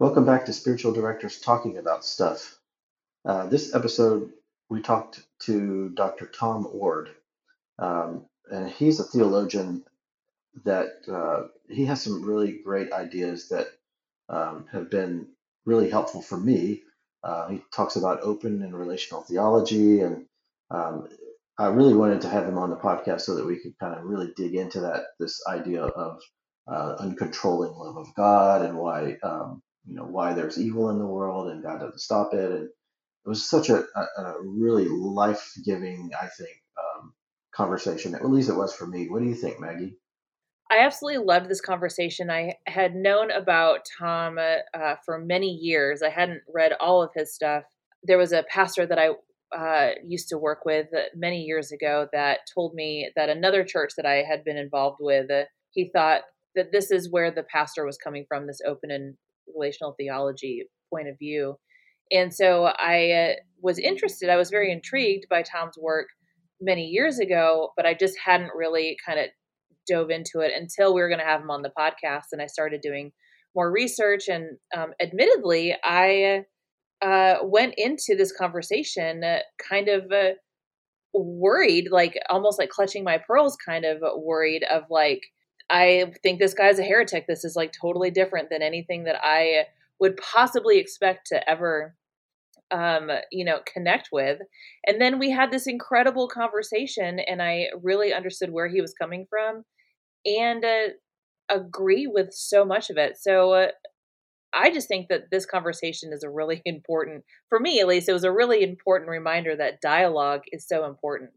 Welcome back to Spiritual Directors Talking About Stuff. Uh, this episode, we talked to Dr. Tom Oord, um, and he's a theologian that uh, he has some really great ideas that um, have been really helpful for me. Uh, he talks about open and relational theology, and um, I really wanted to have him on the podcast so that we could kind of really dig into that this idea of uh, uncontrolling love of God and why um, you know why there's evil in the world and God doesn't stop it. And it was such a, a, a really life giving, I think, um, conversation. At least it was for me. What do you think, Maggie? I absolutely loved this conversation. I had known about Tom uh, for many years. I hadn't read all of his stuff. There was a pastor that I uh, used to work with many years ago that told me that another church that I had been involved with, uh, he thought that this is where the pastor was coming from, this open and relational theology point of view. And so I uh, was interested. I was very intrigued by Tom's work many years ago, but I just hadn't really kind of dove into it until we were going to have him on the podcast. And I started doing more research. And um, admittedly, I uh, went into this conversation uh, kind of uh, worried, like almost like clutching my pearls, kind of worried of like, I think this guy's a heretic. This is like totally different than anything that I would possibly expect to ever um, you know, connect with. And then we had this incredible conversation, and I really understood where he was coming from and uh, agree with so much of it. So uh, I just think that this conversation is a really important, for me at least, it was a really important reminder that dialogue is so important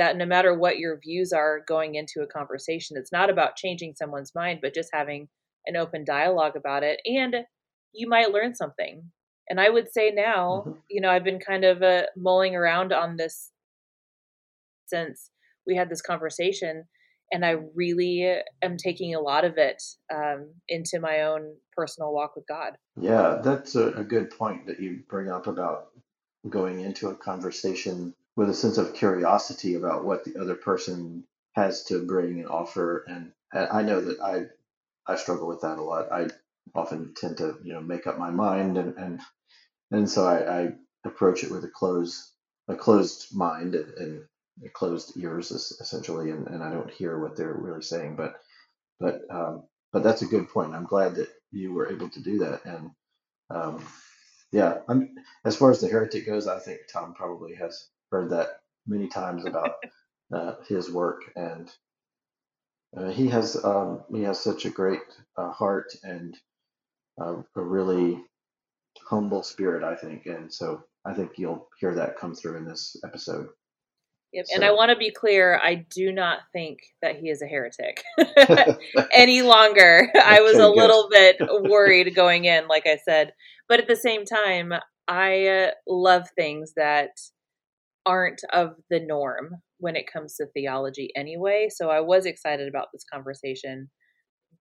that no matter what your views are going into a conversation, it's not about changing someone's mind, but just having an open dialogue about it. And you might learn something. And I would say now, mm-hmm. you know, I've been kind of uh, mulling around on this since we had this conversation. And I really am taking a lot of it um, into my own personal walk with God. Yeah, that's a, a good point that you bring up about going into a conversation with a sense of curiosity about what the other person has to bring and offer. And I know that I I struggle with that a lot. I often tend to you know make up my mind and and and so I, I approach it with a closed a closed mind and, and closed ears essentially, and, and I don't hear what they're really saying. But but um, but that's a good point. I'm glad that you were able to do that. And um, yeah, I'm as far as the heretic goes, I think Tom probably has heard that many times about uh, his work, and uh, he has um, he has such a great uh, heart and uh, a really humble spirit, I think, and so I think you'll hear that come through in this episode. Yep. So. And I want to be clear, I do not think that he is a heretic any longer. I was a little bit worried going in, like I said. But at the same time, I uh, love things that aren't of the norm when it comes to theology anyway. So I was excited about this conversation.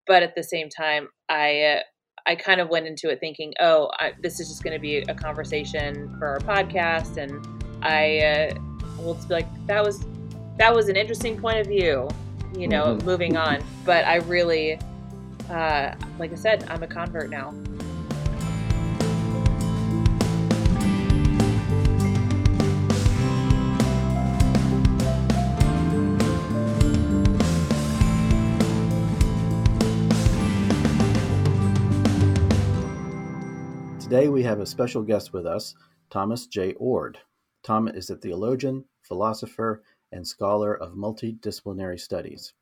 But at the same time, I uh, I kind of went into it thinking, oh, I, this is just going to be a conversation for our podcast, and I uh, will be like, that was that was an interesting point of view, you know, mm-hmm. moving on. But I really, uh, like I said, I'm a convert now. Today we have a special guest with us, Thomas J. Oord. Tom is a theologian, philosopher, and scholar of multidisciplinary studies.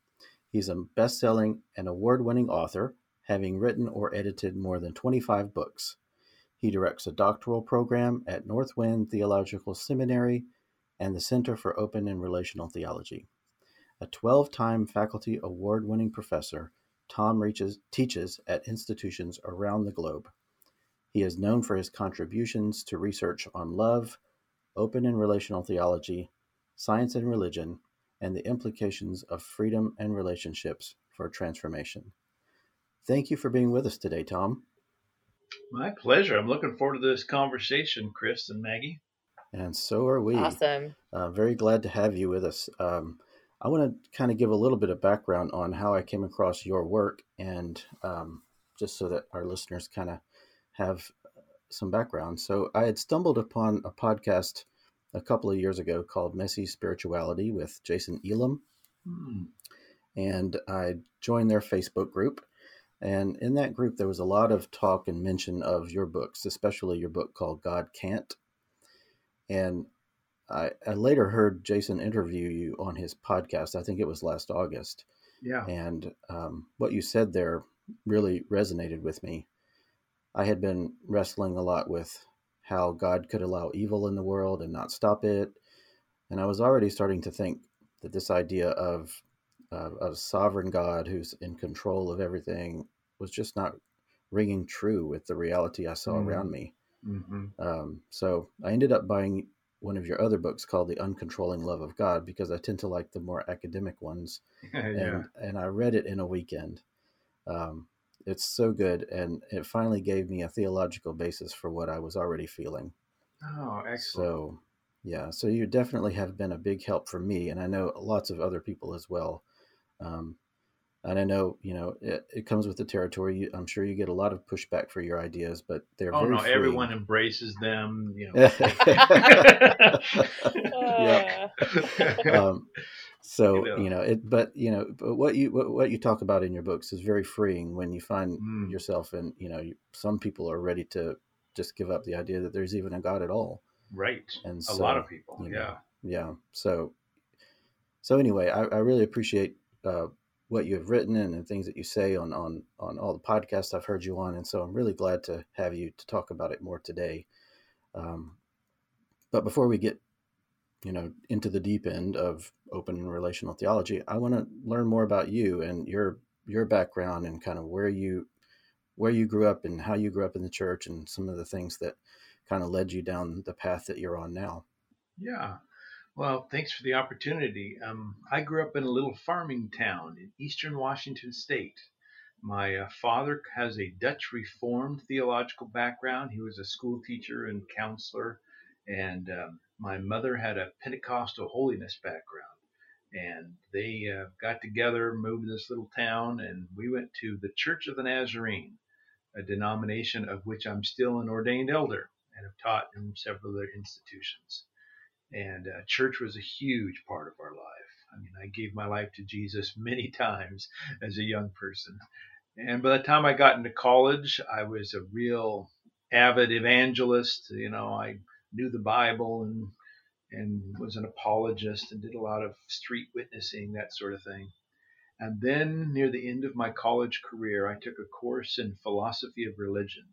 He's a best selling and award winning author, having written or edited more than 25 books. He directs a doctoral program at Northwind Theological Seminary and the Center for Open and Relational Theology. A 12 time faculty award winning professor, Tom reaches, teaches at institutions around the globe. He is known for his contributions to research on love, open and relational theology, science and religion, and the implications of freedom and relationships for transformation. Thank you for being with us today, Tom. My pleasure. I'm looking forward to this conversation, Chris and Maggie. And so are we. Awesome. Uh, very glad to have you with us. Um, I want to kind of give a little bit of background on how I came across your work and um, just so that our listeners kind of have some background. So I had stumbled upon a podcast a couple of years ago called Messy Spirituality with Jason Elam. Hmm. And I joined their Facebook group. And in that group, there was a lot of talk and mention of your books, especially your book called God Can't. And I, I later heard Jason interview you on his podcast. I think it was last August. Yeah. And um, what you said there really resonated with me. I had been wrestling a lot with how God could allow evil in the world and not stop it. And I was already starting to think that this idea of uh, a sovereign God who's in control of everything was just not ringing true with the reality I saw mm-hmm. around me. Mm-hmm. Um, so I ended up buying one of your other books called The Uncontrolling Love of God because I tend to like the more academic ones. yeah. And and I read it in a weekend. Um, it's so good, and it finally gave me a theological basis for what I was already feeling. Oh, excellent. So, yeah, so you definitely have been a big help for me, and I know lots of other people as well. Um, and I know, you know, it, it comes with the territory. You, I'm sure you get a lot of pushback for your ideas, but they're oh no, everyone embraces them. You know. yeah. um, so you know. you know, it. But you know, but what you what, what, you talk about in your books is very freeing when you find mm. yourself, and you know, you, some people are ready to just give up the idea that there's even a God at all. Right. And so, a lot of people. You know, yeah. Yeah. So. So anyway, I, I really appreciate uh, what you have written and, and things that you say on on on all the podcasts I've heard you on, and so I'm really glad to have you to talk about it more today. Um, but before we get you know into the deep end of open relational theology i want to learn more about you and your your background and kind of where you where you grew up and how you grew up in the church and some of the things that kind of led you down the path that you're on now. Yeah. Well thanks for the opportunity. Um, i grew up in a little farming town in eastern washington state. My uh, father has a dutch reformed theological background. He was a school teacher and counselor and um, my mother had a Pentecostal holiness background. And they uh, got together, moved to this little town, and we went to the Church of the Nazarene, a denomination of which I'm still an ordained elder and have taught in several other institutions. And uh, church was a huge part of our life. I mean, I gave my life to Jesus many times as a young person. And by the time I got into college, I was a real avid evangelist. You know, I knew the Bible and and was an apologist and did a lot of street witnessing, that sort of thing. And then near the end of my college career, I took a course in philosophy of religion.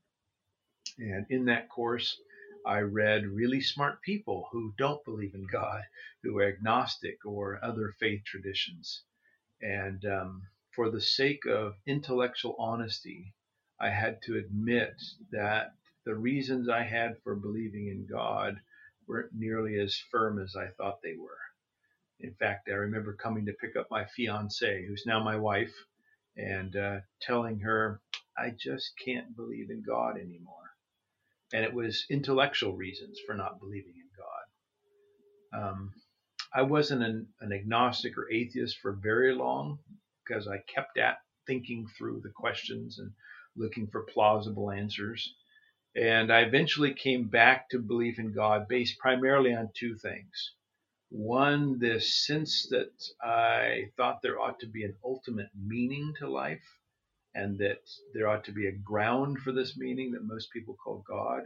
And in that course, I read really smart people who don't believe in God, who are agnostic or other faith traditions. And um, for the sake of intellectual honesty, I had to admit that the reasons I had for believing in God weren't nearly as firm as I thought they were. In fact, I remember coming to pick up my fiance, who's now my wife, and uh, telling her, I just can't believe in God anymore. And it was intellectual reasons for not believing in God. Um, I wasn't an, an agnostic or atheist for very long because I kept at thinking through the questions and looking for plausible answers. And I eventually came back to belief in God based primarily on two things. One, this sense that I thought there ought to be an ultimate meaning to life and that there ought to be a ground for this meaning that most people call God.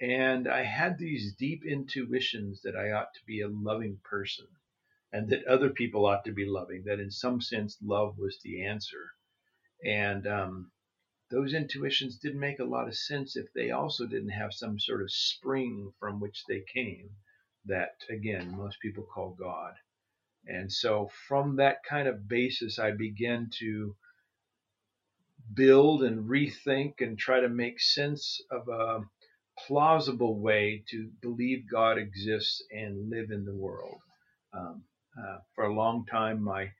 And I had these deep intuitions that I ought to be a loving person and that other people ought to be loving, that in some sense love was the answer. And um, those intuitions didn't make a lot of sense if they also didn't have some sort of spring from which they came that again most people call god. And so from that kind of basis i began to build and rethink and try to make sense of a plausible way to believe god exists and live in the world. Um, uh, for a long time my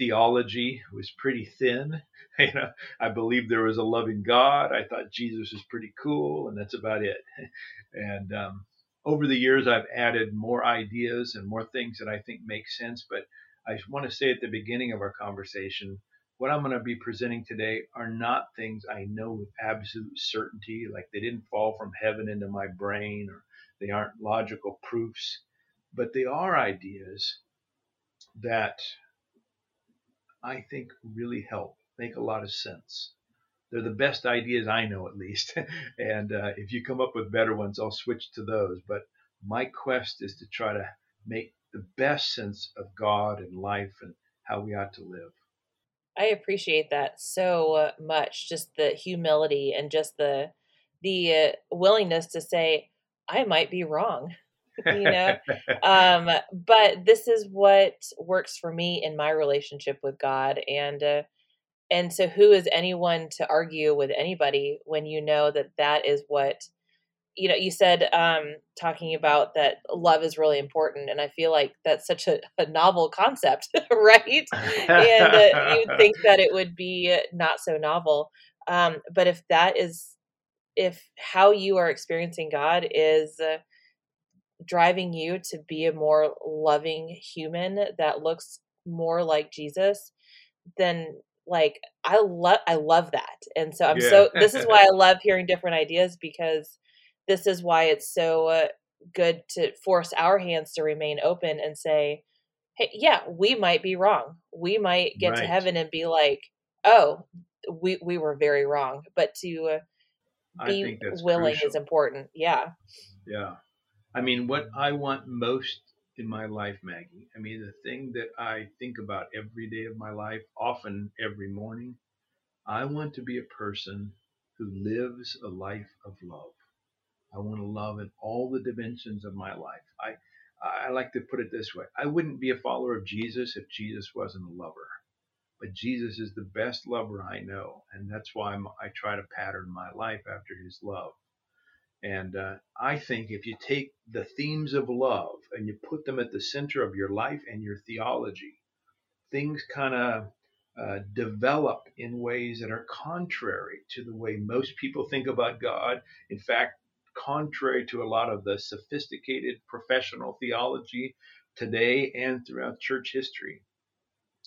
theology was pretty thin. You know, I believed there was a loving God. I thought Jesus was pretty cool, and that's about it. And um, over the years, I've added more ideas and more things that I think make sense. But I want to say at the beginning of our conversation, what I'm going to be presenting today are not things I know with absolute certainty, like they didn't fall from heaven into my brain or they aren't logical proofs, but they are ideas that I think really help, make a lot of sense. They're the best ideas I know, at least. and uh, if you come up with better ones, I'll switch to those. But my quest is to try to make the best sense of God and life and how we ought to live. I appreciate that so much. Just the humility and just the the uh, willingness to say, I might be wrong. You know? Um but this is what works for me in my relationship with god and uh, and so who is anyone to argue with anybody when you know that that is what you know you said um talking about that love is really important and i feel like that's such a, a novel concept right? And uh, you'd think that it would be not so novel um but if that is if how you are experiencing god is uh, driving you to be a more loving human that looks more like Jesus, then like I love I love that. And so I'm yeah. so this is why I love hearing different ideas because this is why it's so uh, good to force our hands to remain open and say, "Hey, yeah, we might be wrong. We might get right. to heaven and be like, "Oh, we we were very wrong." But to uh, be willing crucial. is important. Yeah. Yeah. I mean, what I want most in my life, Maggie, I mean, the thing that I think about every day of my life, often every morning, I want to be a person who lives a life of love. I want to love in all the dimensions of my life. I, I like to put it this way I wouldn't be a follower of Jesus if Jesus wasn't a lover. But Jesus is the best lover I know. And that's why I'm, I try to pattern my life after his love. And uh, I think if you take the themes of love and you put them at the center of your life and your theology, things kind of uh, develop in ways that are contrary to the way most people think about God. In fact, contrary to a lot of the sophisticated professional theology today and throughout church history.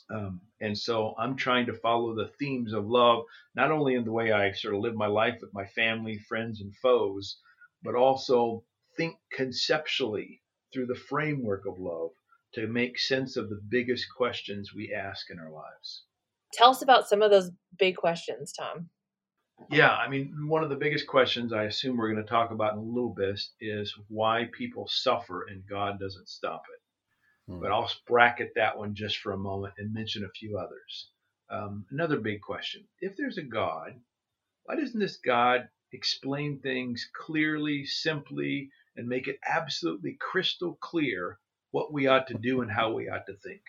Um, and so I'm trying to follow the themes of love, not only in the way I sort of live my life with my family, friends, and foes, but also think conceptually through the framework of love to make sense of the biggest questions we ask in our lives. Tell us about some of those big questions, Tom. Yeah, I mean, one of the biggest questions I assume we're going to talk about in a little bit is why people suffer and God doesn't stop it. Hmm. But I'll bracket that one just for a moment and mention a few others. Um, another big question if there's a God, why doesn't this God explain things clearly, simply, and make it absolutely crystal clear what we ought to do and how we ought to think?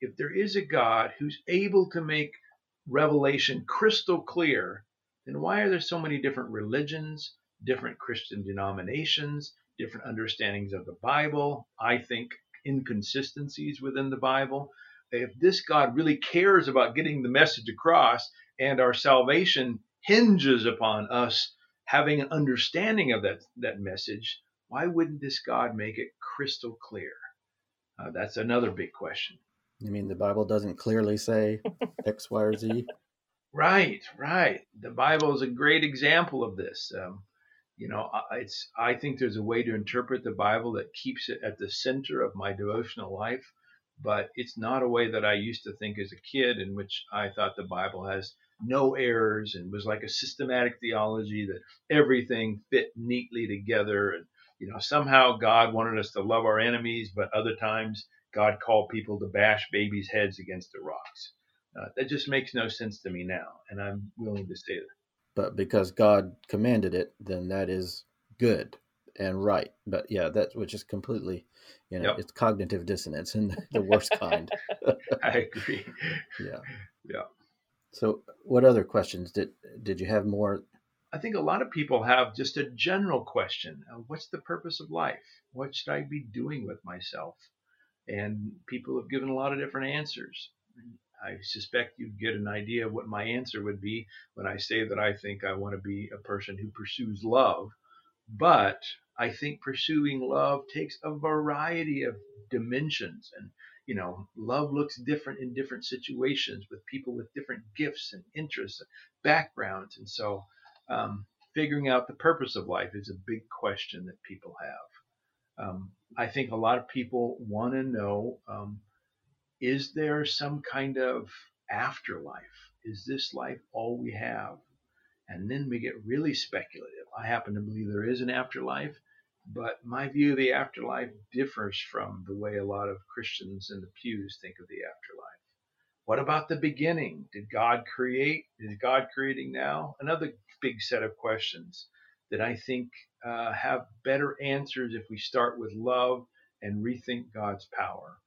If there is a God who's able to make revelation crystal clear, then why are there so many different religions, different Christian denominations, different understandings of the Bible? I think inconsistencies within the Bible. If this God really cares about getting the message across and our salvation hinges upon us having an understanding of that, that message, why wouldn't this God make it crystal clear? Uh, that's another big question. You mean the Bible doesn't clearly say X, Y, or Z? Right, right. The Bible is a great example of this. Um, you know, it's I think there's a way to interpret the Bible that keeps it at the center of my devotional life, but it's not a way that I used to think as a kid, in which I thought the Bible has no errors and was like a systematic theology that everything fit neatly together and you know somehow god wanted us to love our enemies but other times god called people to bash babies heads against the rocks. Uh, that just makes no sense to me now and i'm willing to say that but because god commanded it then that is good and right but yeah that which is completely you know yep. it's cognitive dissonance and the worst kind i agree yeah yeah so, what other questions did did you have more? I think a lot of people have just a general question: uh, What's the purpose of life? What should I be doing with myself? And people have given a lot of different answers. I suspect you'd get an idea of what my answer would be when I say that I think I want to be a person who pursues love. But I think pursuing love takes a variety of dimensions. And you know, love looks different in different situations with people with different gifts and interests, and backgrounds, and so um, figuring out the purpose of life is a big question that people have. Um, I think a lot of people want to know: um, Is there some kind of afterlife? Is this life all we have? And then we get really speculative. I happen to believe there is an afterlife, but my view of the afterlife differs from the way a lot of Christians in the pews think of the afterlife. What about the beginning? Did God create? Is God creating now? Another big set of questions that I think uh, have better answers if we start with love and rethink God's power.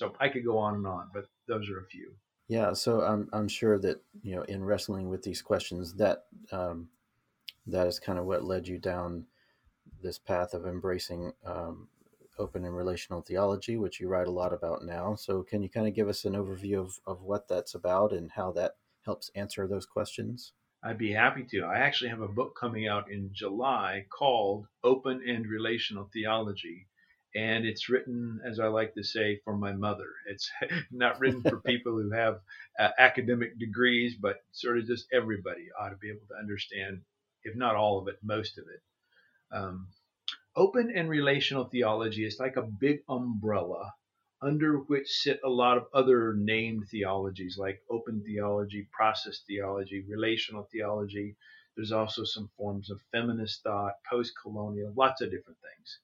So I could go on and on, but those are a few. Yeah, so I'm I'm sure that you know in wrestling with these questions that um, that is kind of what led you down this path of embracing um, open and relational theology, which you write a lot about now. So, can you kind of give us an overview of, of what that's about and how that helps answer those questions? I'd be happy to. I actually have a book coming out in July called Open and Relational Theology. And it's written, as I like to say, for my mother. It's not written for people who have uh, academic degrees, but sort of just everybody ought to be able to understand, if not all of it, most of it. Um, open and relational theology is like a big umbrella under which sit a lot of other named theologies like open theology, process theology, relational theology. There's also some forms of feminist thought, post colonial, lots of different things.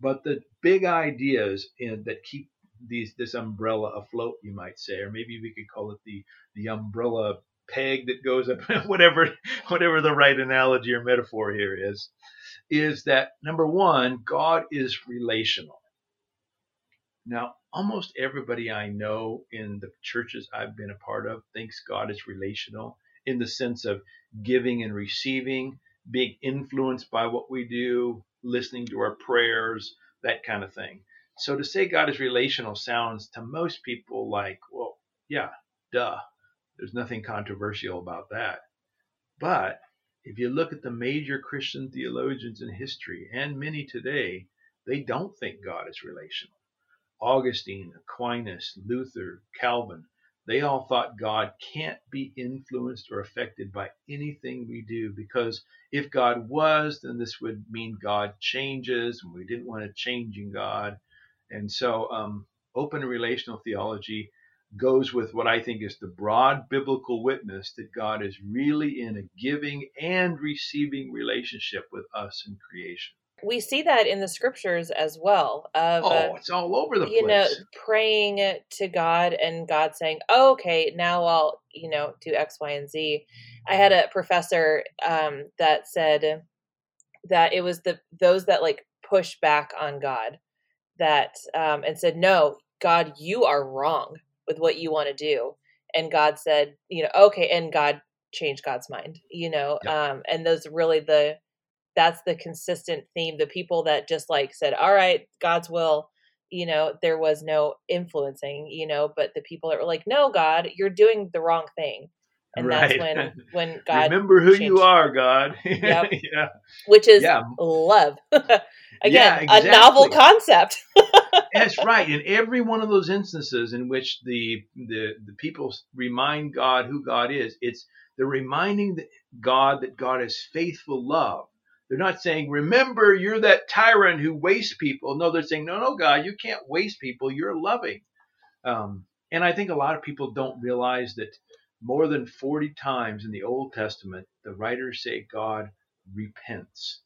But the big ideas in, that keep these this umbrella afloat, you might say, or maybe we could call it the the umbrella peg that goes up, whatever whatever the right analogy or metaphor here is, is that number one, God is relational. Now, almost everybody I know in the churches I've been a part of thinks God is relational in the sense of giving and receiving, being influenced by what we do, listening to our prayers, that kind of thing. So to say God is relational sounds to most people like, well, yeah, duh. There's nothing controversial about that. But if you look at the major Christian theologians in history and many today, they don't think God is relational. Augustine, Aquinas, Luther, Calvin, they all thought God can't be influenced or affected by anything we do because if God was, then this would mean God changes, and we didn't want a changing God. And so, um, open relational theology goes with what I think is the broad biblical witness that God is really in a giving and receiving relationship with us in creation. We see that in the scriptures as well. Of, oh, uh, it's all over the you place. know, praying to God and God saying, oh, "Okay, now I'll you know do X, Y, and Z." I had a professor um, that said that it was the those that like push back on God that um, and said, "No, God, you are wrong." with what you want to do and god said you know okay and god changed god's mind you know yeah. um and those really the that's the consistent theme the people that just like said all right god's will you know there was no influencing you know but the people that were like no god you're doing the wrong thing and right. that's when when god remember who changed. you are god yep. yeah which is yeah. love again yeah, exactly. a novel concept that's right. In every one of those instances in which the, the the people remind God who God is, it's they're reminding God that God is faithful love. They're not saying, "Remember, you're that tyrant who wastes people." No, they're saying, "No, no, God, you can't waste people. You're loving." Um, and I think a lot of people don't realize that more than 40 times in the Old Testament, the writers say God repents.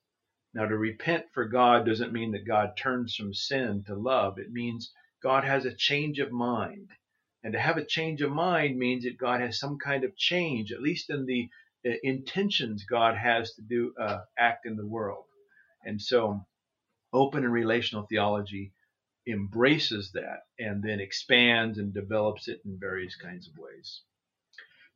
Now, to repent for God doesn't mean that God turns from sin to love. It means God has a change of mind. And to have a change of mind means that God has some kind of change, at least in the intentions God has to do uh, act in the world. And so, open and relational theology embraces that and then expands and develops it in various kinds of ways.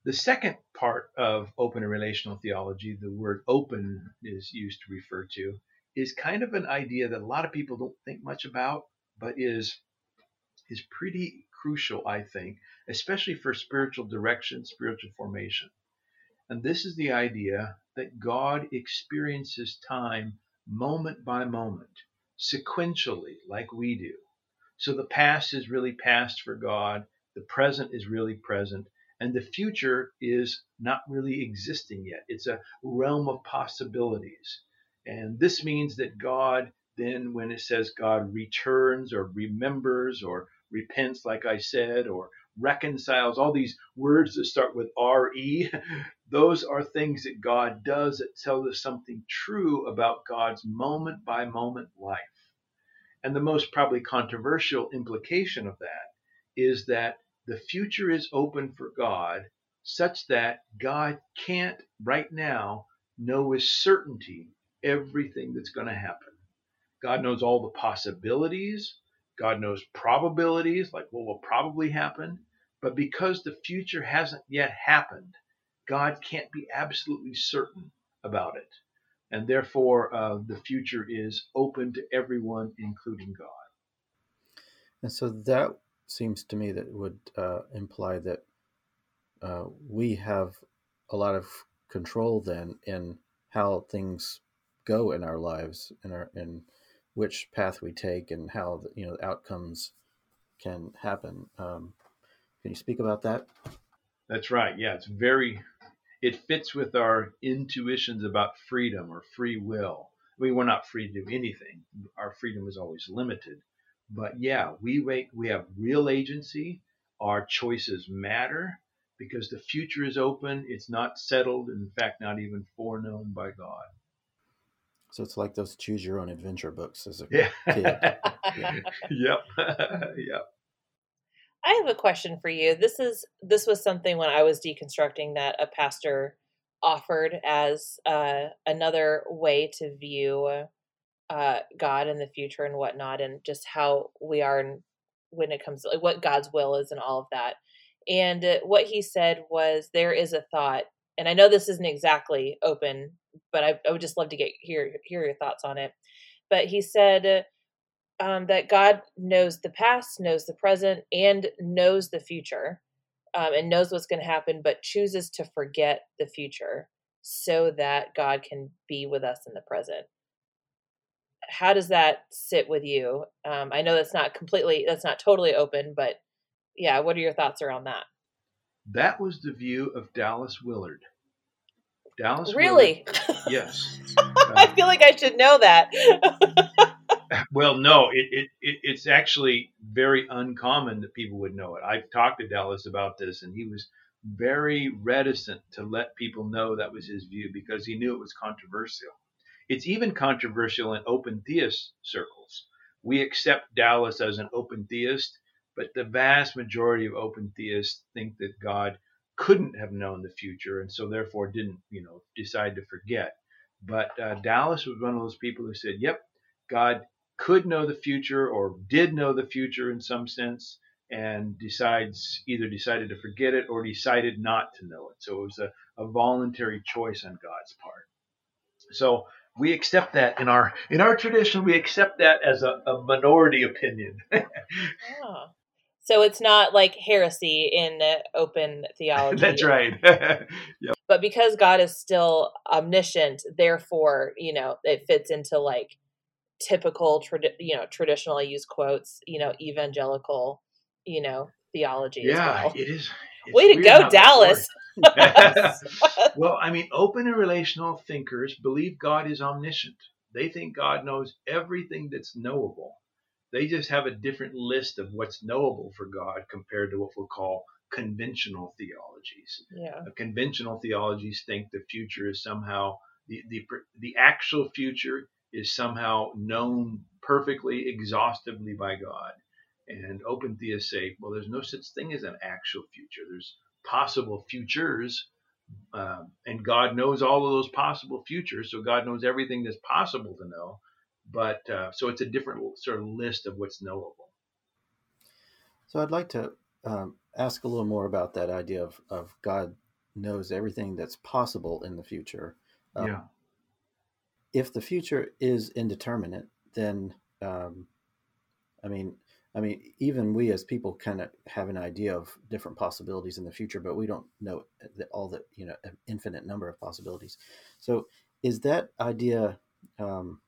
The second part of open and relational theology, the word open is used to refer to, is kind of an idea that a lot of people don't think much about, but is is pretty crucial, I think, especially for spiritual direction, spiritual formation. And this is the idea that God experiences time moment by moment, sequentially, like we do. So the past is really past for God, the present is really present, and the future is not really existing yet. It's a realm of possibilities. And this means that God, then, when it says God returns or remembers or repents, like I said, or reconciles, all these words that start with RE, those are things that God does that tell us something true about God's moment by moment life. And the most probably controversial implication of that is that the future is open for God such that God can't right now know with certainty everything that's going to happen. God knows all the possibilities. God knows probabilities, like what will probably happen. But because the future hasn't yet happened, God can't be absolutely certain about it. And therefore, uh, the future is open to everyone, including God. And so that seems to me that would uh, imply that uh, we have a lot of control then in how things go in our lives in our in which path we take and how the, you know outcomes can happen um, can you speak about that that's right yeah it's very it fits with our intuitions about freedom or free will I mean, we're not free to do anything. Our freedom is always limited. But yeah, we wait, we have real agency. Our choices matter because the future is open. It's not settled. In fact, not even foreknown by God. So it's like those choose your own adventure books as a Yeah. kid. yep. yep. I have a question for you. This is this was something when I was deconstructing that a pastor offered as uh, another way to view uh, God in the future and whatnot, and just how we are when it comes to like, what God's will is and all of that. And uh, what he said was, there is a thought, and I know this isn't exactly open, but I, I would just love to get hear hear your thoughts on it. But he said um, that God knows the past, knows the present, and knows the future, um, and knows what's going to happen, but chooses to forget the future so that God can be with us in the present how does that sit with you? Um, I know that's not completely, that's not totally open, but yeah, what are your thoughts around that? That was the view of Dallas Willard. Dallas really? Willard, yes. I feel like I should know that. well, no, it, it, it, it's actually very uncommon that people would know it. I've talked to Dallas about this, and he was very reticent to let people know that was his view because he knew it was controversial. It's even controversial in open theist circles. We accept Dallas as an open theist, but the vast majority of open theists think that God couldn't have known the future and so therefore didn't, you know, decide to forget. But uh, Dallas was one of those people who said, yep, God could know the future or did know the future in some sense and decides either decided to forget it or decided not to know it. So it was a, a voluntary choice on God's part. So we accept that in our in our tradition we accept that as a, a minority opinion oh. so it's not like heresy in open theology that's right yep. but because god is still omniscient therefore you know it fits into like typical you know traditional i use quotes you know evangelical you know theology yeah well. it is way to go dallas well, I mean, open and relational thinkers believe God is omniscient. They think God knows everything that's knowable. They just have a different list of what's knowable for God compared to what we'll call conventional theologies. Yeah. Uh, conventional theologies think the future is somehow the, the the actual future is somehow known perfectly, exhaustively by God. And open theists say, well, there's no such thing as an actual future. There's possible futures. Um, and God knows all of those possible futures. So God knows everything that's possible to know. But uh, so it's a different sort of list of what's knowable. So I'd like to um, ask a little more about that idea of, of God knows everything that's possible in the future. Um, yeah. If the future is indeterminate, then um, I mean, I mean, even we as people kind of have an idea of different possibilities in the future, but we don't know all the you know infinite number of possibilities. So, is that idea um,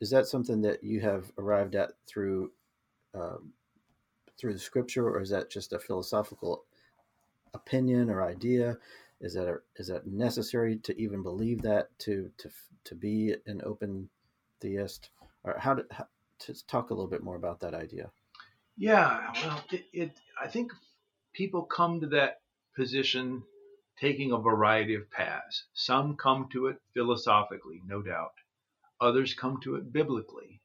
is that something that you have arrived at through um, through the scripture, or is that just a philosophical opinion or idea? Is that a, is that necessary to even believe that to to to be an open theist? Or how to how, to talk a little bit more about that idea? Yeah, well, it, it I think people come to that position taking a variety of paths. Some come to it philosophically, no doubt. Others come to it biblically.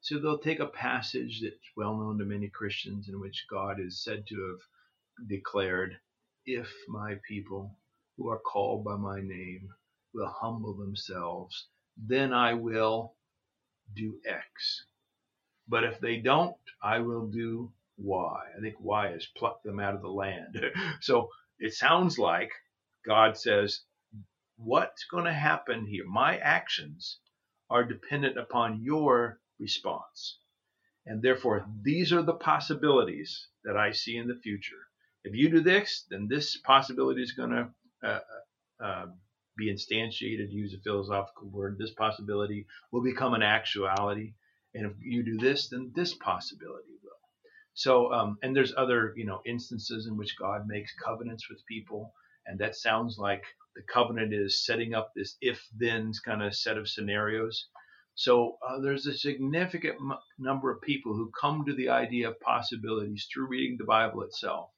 So they'll take a passage that's well known to many Christians in which God is said to have declared, If my people who are called by my name will humble themselves, then I will do X. But if they don't, I will do Y. I think Y is pluck them out of the land. so it sounds like God says, What's going to happen here? My actions are dependent upon your response. And therefore, these are the possibilities that I see in the future. If you do this, then this possibility is going to uh, uh, uh, be instantiated, to use a philosophical word. This possibility will become an actuality. And if you do this, then this possibility will. So, um, and there's other, you know, instances in which God makes covenants with people, and that sounds like the covenant is setting up this if-then kind of set of scenarios. So uh, there's a significant m- number of people who come to the idea of possibilities through reading the Bible itself.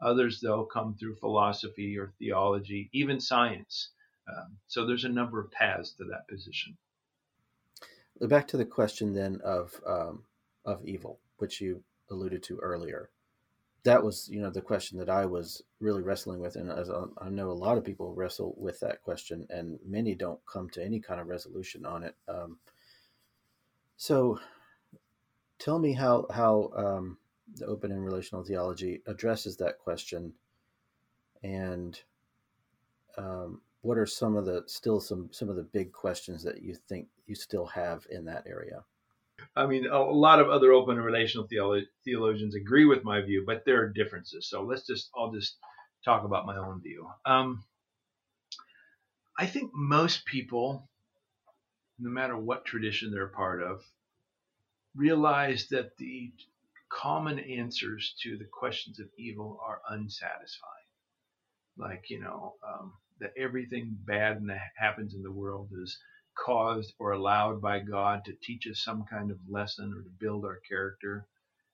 Others, though, come through philosophy or theology, even science. Um, so there's a number of paths to that position. Back to the question then of um, of evil, which you alluded to earlier. That was, you know, the question that I was really wrestling with, and as I know a lot of people wrestle with that question, and many don't come to any kind of resolution on it. Um, so, tell me how how um, the open and relational theology addresses that question, and um, what are some of the still some some of the big questions that you think you still have in that area? I mean, a lot of other open and relational theolo- theologians agree with my view, but there are differences. So let's just, I'll just talk about my own view. Um, I think most people, no matter what tradition they're a part of, realize that the common answers to the questions of evil are unsatisfying. Like, you know, um, that everything bad that happens in the world is caused or allowed by God to teach us some kind of lesson or to build our character.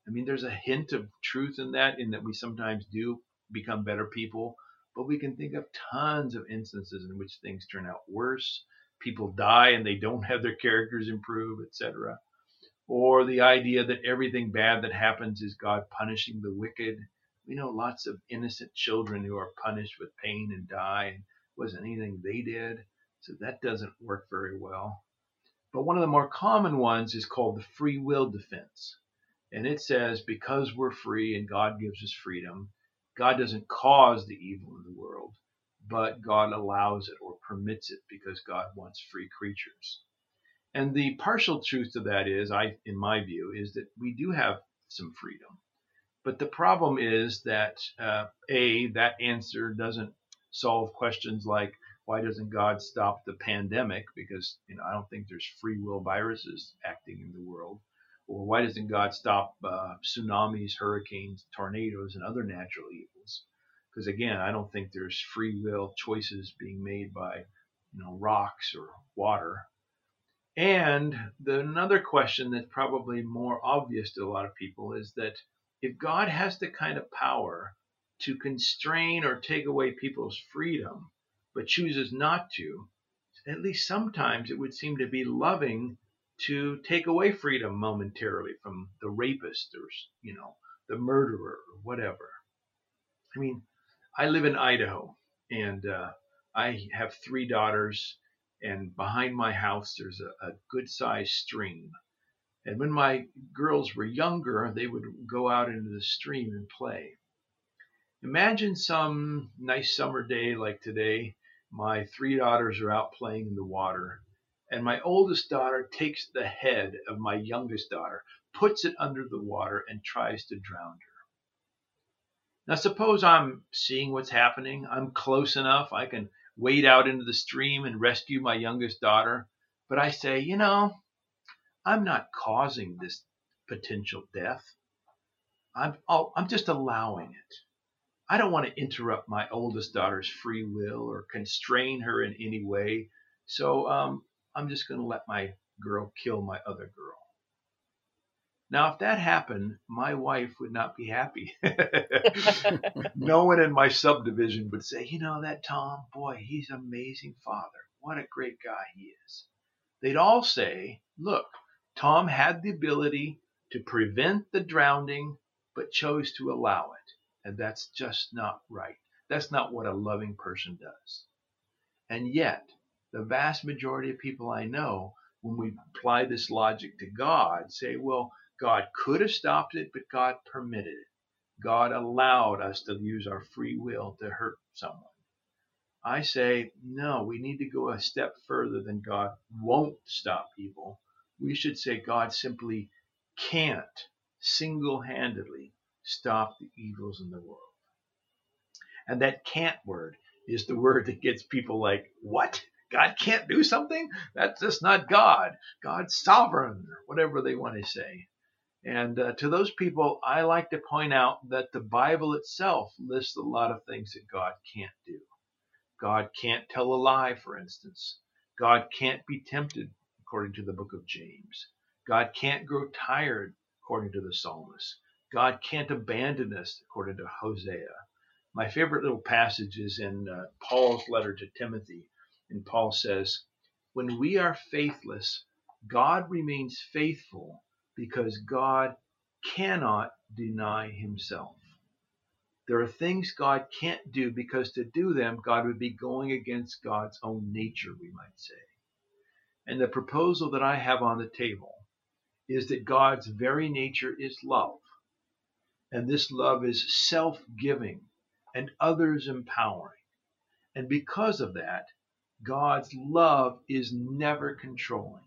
I mean, there's a hint of truth in that, in that we sometimes do become better people, but we can think of tons of instances in which things turn out worse. People die and they don't have their characters improve, etc. Or the idea that everything bad that happens is God punishing the wicked. We know lots of innocent children who are punished with pain and die. And wasn't anything they did. So that doesn't work very well. But one of the more common ones is called the free will defense. And it says because we're free and God gives us freedom, God doesn't cause the evil in the world, but God allows it or permits it because God wants free creatures. And the partial truth to that is, I, in my view, is that we do have some freedom. But the problem is that uh, a that answer doesn't solve questions like why doesn't God stop the pandemic? Because you know I don't think there's free will viruses acting in the world. Or why doesn't God stop uh, tsunamis, hurricanes, tornadoes, and other natural evils? Because again, I don't think there's free will choices being made by you know rocks or water. And the, another question that's probably more obvious to a lot of people is that if God has the kind of power to constrain or take away people's freedom, but chooses not to, at least sometimes it would seem to be loving to take away freedom momentarily from the rapist or, you know, the murderer or whatever. I mean, I live in Idaho and uh, I have three daughters, and behind my house there's a, a good sized stream. And when my girls were younger, they would go out into the stream and play. Imagine some nice summer day like today, my three daughters are out playing in the water, and my oldest daughter takes the head of my youngest daughter, puts it under the water, and tries to drown her. Now, suppose I'm seeing what's happening. I'm close enough. I can wade out into the stream and rescue my youngest daughter. But I say, you know, I'm not causing this potential death. I'm, i I'm just allowing it. I don't want to interrupt my oldest daughter's free will or constrain her in any way. So um, I'm just going to let my girl kill my other girl. Now, if that happened, my wife would not be happy. no one in my subdivision would say, you know, that Tom, boy, he's an amazing father. What a great guy he is. They'd all say, look, Tom had the ability to prevent the drowning, but chose to allow it. And that's just not right. That's not what a loving person does. And yet, the vast majority of people I know, when we apply this logic to God, say, well, God could have stopped it, but God permitted it. God allowed us to use our free will to hurt someone. I say, no, we need to go a step further than God won't stop evil. We should say God simply can't single handedly stop the evils in the world. And that can't word is the word that gets people like, what? God can't do something? That's just not God. God's sovereign, whatever they want to say. And uh, to those people, I like to point out that the Bible itself lists a lot of things that God can't do. God can't tell a lie, for instance. God can't be tempted, according to the book of James. God can't grow tired, according to the psalmist. God can't abandon us, according to Hosea. My favorite little passage is in uh, Paul's letter to Timothy. And Paul says, When we are faithless, God remains faithful because God cannot deny himself. There are things God can't do because to do them, God would be going against God's own nature, we might say. And the proposal that I have on the table is that God's very nature is love. And this love is self giving and others empowering. And because of that, God's love is never controlling.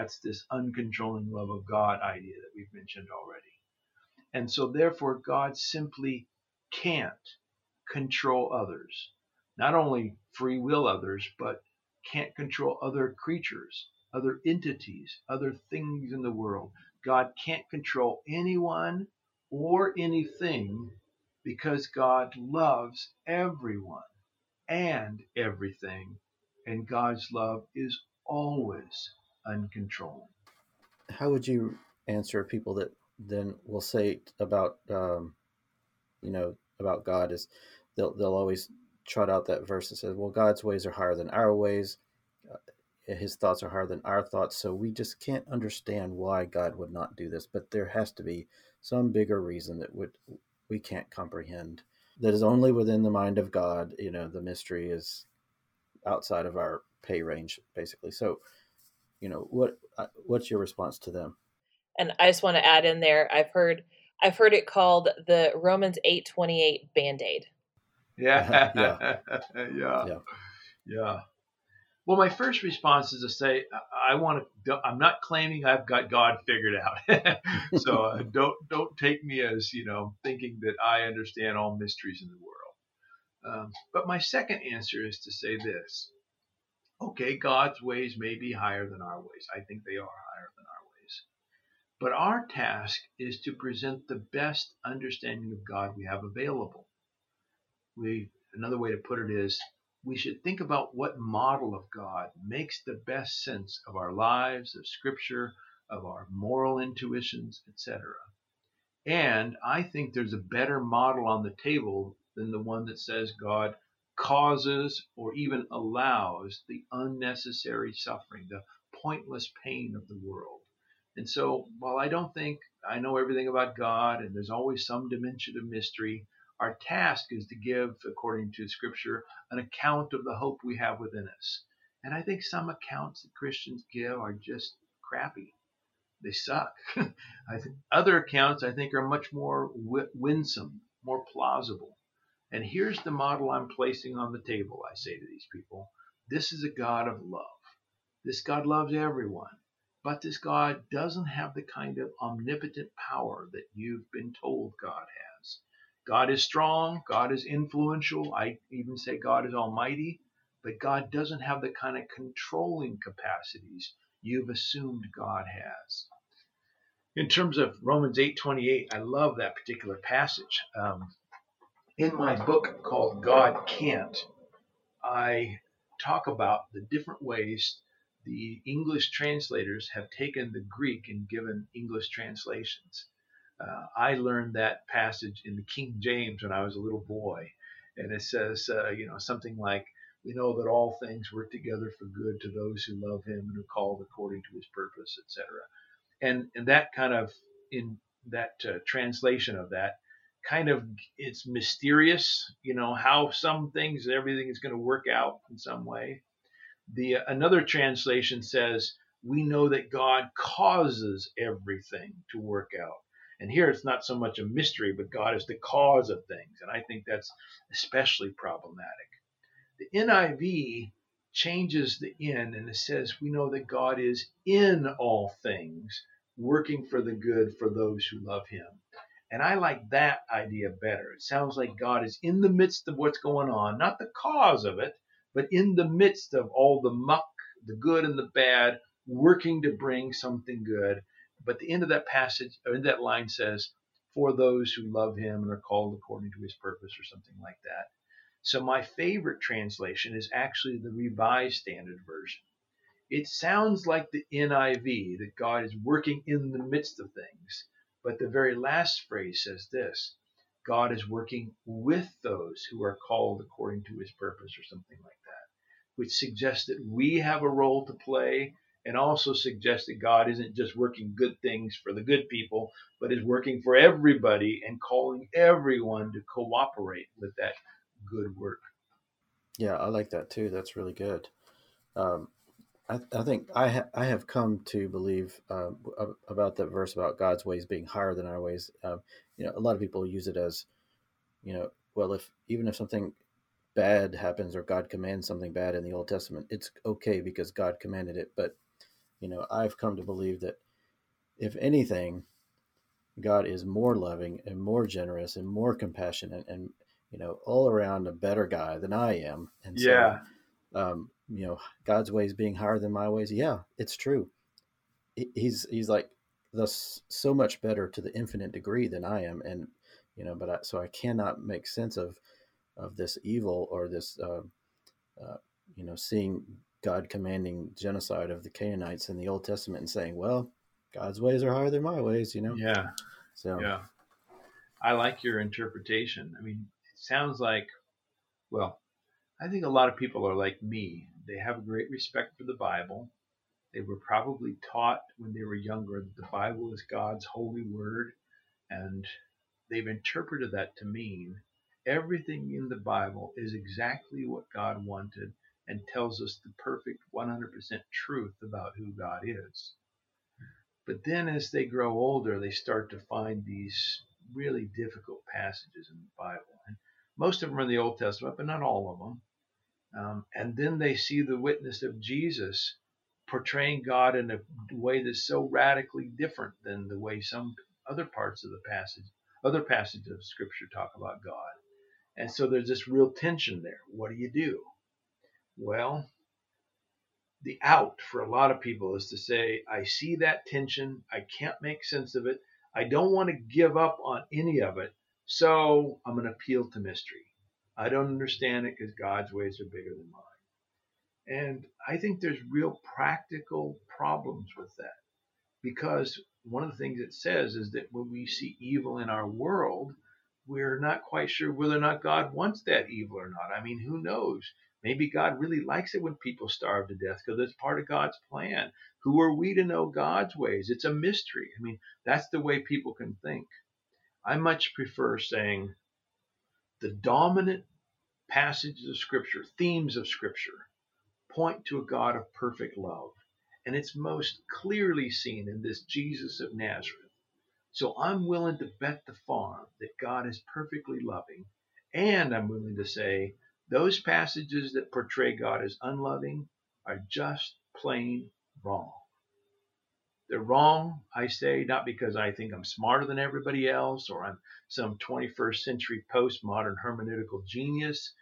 That's this uncontrolling love of God idea that we've mentioned already. And so, therefore, God simply can't control others. Not only free will others, but can't control other creatures, other entities, other things in the world. God can't control anyone or anything because God loves everyone and everything, and God's love is always uncontrolled. How would you answer people that then will say about, um, you know, about God is they'll they'll always trot out that verse that says, "Well, God's ways are higher than our ways." Uh, his thoughts are higher than our thoughts, so we just can't understand why God would not do this. But there has to be some bigger reason that would we can't comprehend that is only within the mind of God. You know, the mystery is outside of our pay range, basically. So, you know, what uh, what's your response to them? And I just want to add in there, I've heard I've heard it called the Romans eight twenty eight band aid. Yeah. yeah. yeah. Yeah. Yeah. Well, my first response is to say, I want to. I'm not claiming I've got God figured out, so uh, don't don't take me as you know thinking that I understand all mysteries in the world. Um, but my second answer is to say this: Okay, God's ways may be higher than our ways. I think they are higher than our ways. But our task is to present the best understanding of God we have available. We another way to put it is we should think about what model of God makes the best sense of our lives, of Scripture, of our moral intuitions, etc. And I think there's a better model on the table than the one that says God causes or even allows the unnecessary suffering, the pointless pain of the world. And so, while I don't think I know everything about God and there's always some dimension of mystery, our task is to give, according to Scripture, an account of the hope we have within us. And I think some accounts that Christians give are just crappy. They suck. I think other accounts I think are much more winsome, more plausible. And here's the model I'm placing on the table, I say to these people. This is a God of love. This God loves everyone. But this God doesn't have the kind of omnipotent power that you've been told God has. God is strong, God is influential. I even say God is almighty, but God doesn't have the kind of controlling capacities you've assumed God has. In terms of Romans 8:28, I love that particular passage. Um, in my book called God Can't, I talk about the different ways the English translators have taken the Greek and given English translations. Uh, I learned that passage in the King James when I was a little boy, and it says, uh, you know, something like, "We know that all things work together for good to those who love Him and are called according to His purpose, etc." And and that kind of in that uh, translation of that kind of it's mysterious, you know, how some things everything is going to work out in some way. The uh, another translation says, "We know that God causes everything to work out." And here it's not so much a mystery, but God is the cause of things. And I think that's especially problematic. The NIV changes the in and it says, We know that God is in all things, working for the good for those who love him. And I like that idea better. It sounds like God is in the midst of what's going on, not the cause of it, but in the midst of all the muck, the good and the bad, working to bring something good. But the end of that passage, or in that line says, for those who love him and are called according to his purpose, or something like that. So my favorite translation is actually the Revised Standard Version. It sounds like the NIV, that God is working in the midst of things. But the very last phrase says this God is working with those who are called according to his purpose, or something like that, which suggests that we have a role to play and also suggests that God isn't just working good things for the good people, but is working for everybody and calling everyone to cooperate with that good work. Yeah, I like that too. That's really good. Um, I, I, think I ha- I have come to believe uh, about that verse about God's ways being higher than our ways. Um, you know, a lot of people use it as, you know, well, if even if something bad happens or God commands something bad in the Old Testament, it's okay because God commanded it. But you know, I've come to believe that if anything, God is more loving and more generous and more compassionate and, you know, all around a better guy than I am. And so, yeah. Um, you know, God's ways being higher than my ways. Yeah, it's true. He's, he's like thus so much better to the infinite degree than I am. And, you know, but I, so I cannot make sense of, of this evil or this, uh, uh, you know, seeing God commanding genocide of the Canaanites in the Old Testament and saying, well, God's ways are higher than my ways, you know? Yeah. So, yeah. I like your interpretation. I mean, it sounds like, well, I think a lot of people are like me. They have a great respect for the Bible. They were probably taught when they were younger that the Bible is God's holy word, and they've interpreted that to mean everything in the Bible is exactly what God wanted and tells us the perfect 100% truth about who God is. But then as they grow older, they start to find these really difficult passages in the Bible. And most of them are in the Old Testament, but not all of them. Um, and then they see the witness of Jesus portraying God in a way that's so radically different than the way some other parts of the passage, other passages of Scripture talk about God. And so there's this real tension there. What do you do? Well, the out for a lot of people is to say, I see that tension. I can't make sense of it. I don't want to give up on any of it. So I'm going to appeal to mystery. I don't understand it because God's ways are bigger than mine. And I think there's real practical problems with that because one of the things it says is that when we see evil in our world, we're not quite sure whether or not God wants that evil or not. I mean, who knows? Maybe God really likes it when people starve to death because it's part of God's plan. Who are we to know God's ways? It's a mystery. I mean, that's the way people can think. I much prefer saying the dominant passages of Scripture, themes of Scripture, point to a God of perfect love. And it's most clearly seen in this Jesus of Nazareth. So I'm willing to bet the farm that God is perfectly loving. And I'm willing to say those passages that portray God as unloving are just plain wrong. They're wrong, I say, not because I think I'm smarter than everybody else or I'm some 21st century postmodern hermeneutical genius.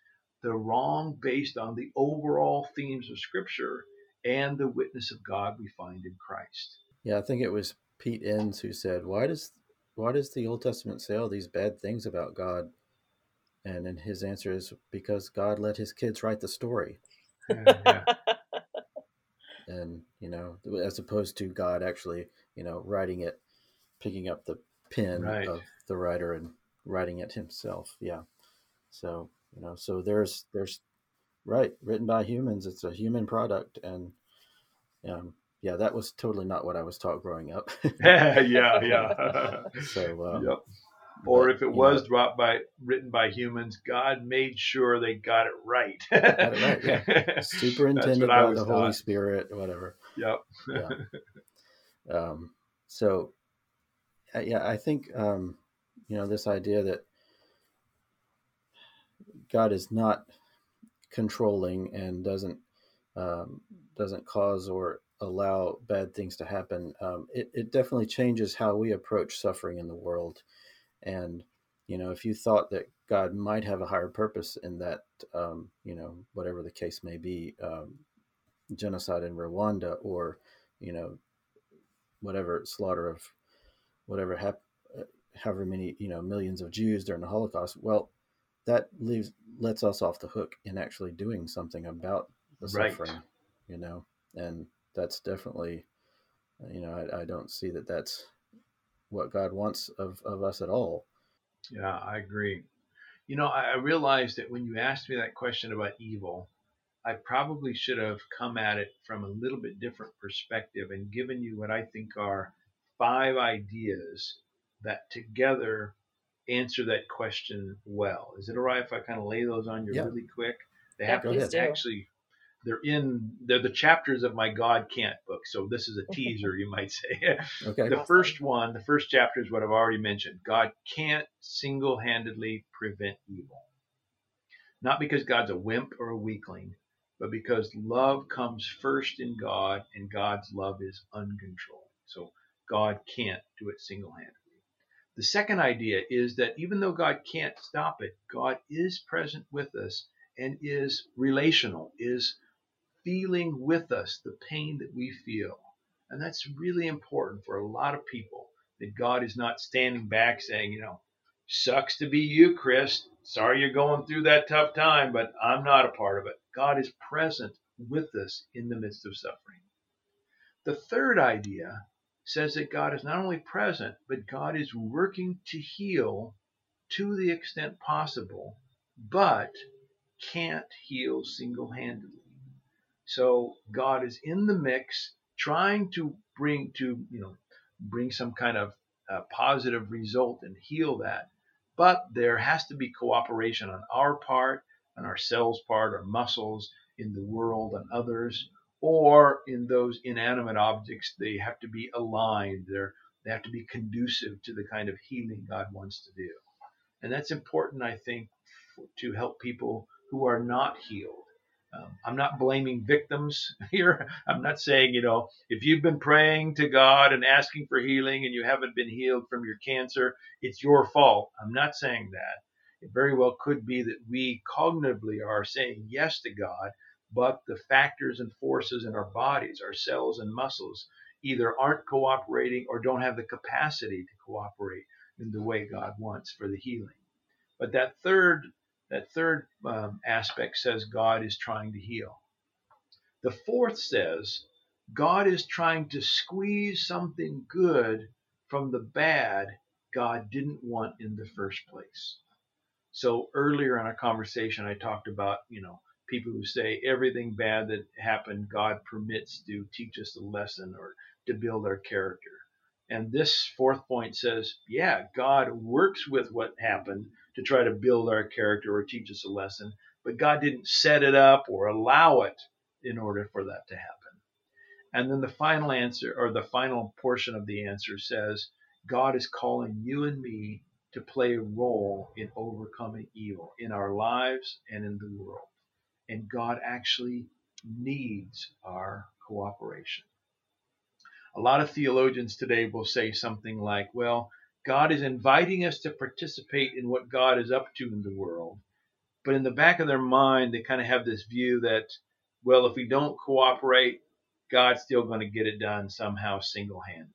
They're wrong based on the overall themes of Scripture and the witness of God we find in Christ. Yeah, I think it was Pete Enns who said, "Why does why does the Old Testament say all these bad things about God?" And then his answer is because God let his kids write the story. Yeah, yeah. and you know as opposed to god actually you know writing it picking up the pen Right. of the writer and writing it himself yeah so you know so there's there's right written by humans it's a human product and um yeah that was totally not what i was taught growing up yeah, yeah. so um, yep. Or but, if it was know, dropped by written by humans, God made sure they got it right. Got it right, yeah. superintended That's what I by the holy spirit whatever Yep. yeah. um, so, uh, yeah, I think um, you know this idea that God is not controlling and doesn't um, doesn't cause or allow bad things to happen. Um, it, it definitely changes how we approach suffering in the world. And you know, if you thought that God might have a higher purpose in that, um, you know, whatever the case may be, um, genocide in Rwanda or you know whatever slaughter of whatever uh, however many you know millions of Jews during the Holocaust. Well, that leaves lets us off the hook in actually doing something about the Right. suffering, you know, and that's definitely uh, you know I, I don't see that that's what God wants of, of us at all. Yeah, I agree. You know, I, I realized that when you asked me that question about evil, I probably should have come at it from a little bit different perspective and given you what I think are five ideas that together answer that question well. Is it all right if I kind of lay those on you Yeah. really quick? They Yeah, have to actually they're in they're the chapters of my God can't book. So this is a teaser, you might say. Okay. The first one, the first chapter is what I've already mentioned. God can't single handedly prevent evil. Not because God's a wimp or a weakling, but because love comes first in God and God's love is uncontrolled. So God can't do it single handedly. The second idea is that even though God can't stop it, God is present with us and is relational, is feeling with us the pain that we feel. And that's really important for a lot of people that God is not standing back saying, you know, sucks to be you, Chris. Sorry you're going through that tough time, but I'm not a part of it. God is present with us in the midst of suffering. The third idea says that God is not only present, but God is working to heal to the extent possible, but can't heal single handedly. So God is in the mix, trying to bring to you know bring some kind of uh, positive result and heal that. But there has to be cooperation on our part, on our cells' part, our muscles in the world, and others, or in those inanimate objects. They have to be aligned. They're they have to be conducive to the kind of healing God wants to do, and that's important, I think, to help people who are not healed. Um, I'm not blaming victims here. I'm not saying, you know, if you've been praying to God and asking for healing and you haven't been healed from your cancer, it's your fault. I'm not saying that. It very well could be that we cognitively are saying yes to God, but the factors and forces in our bodies, our cells and muscles, either aren't cooperating or don't have the capacity to cooperate in the way God wants for the healing. But that third that third um, aspect says God is trying to heal. The fourth says God is trying to squeeze something good from the bad God didn't want in the first place. So earlier in our conversation, I talked about, you know, people who say everything bad that happened, God permits to teach us a lesson or to build our character. And this fourth point says, yeah, God works with what happened to try to build our character or teach us a lesson, but God didn't set it up or allow it in order for that to happen. And then the final answer, or the final portion of the answer says, God is calling you and me to play a role in overcoming evil in our lives and in the world. And God actually needs our cooperation. A lot of theologians today will say something like, well, God is inviting us to participate in what God is up to in the world. But in the back of their mind, they kind of have this view that, well, if we don't cooperate, God's still going to get it done somehow single handedly.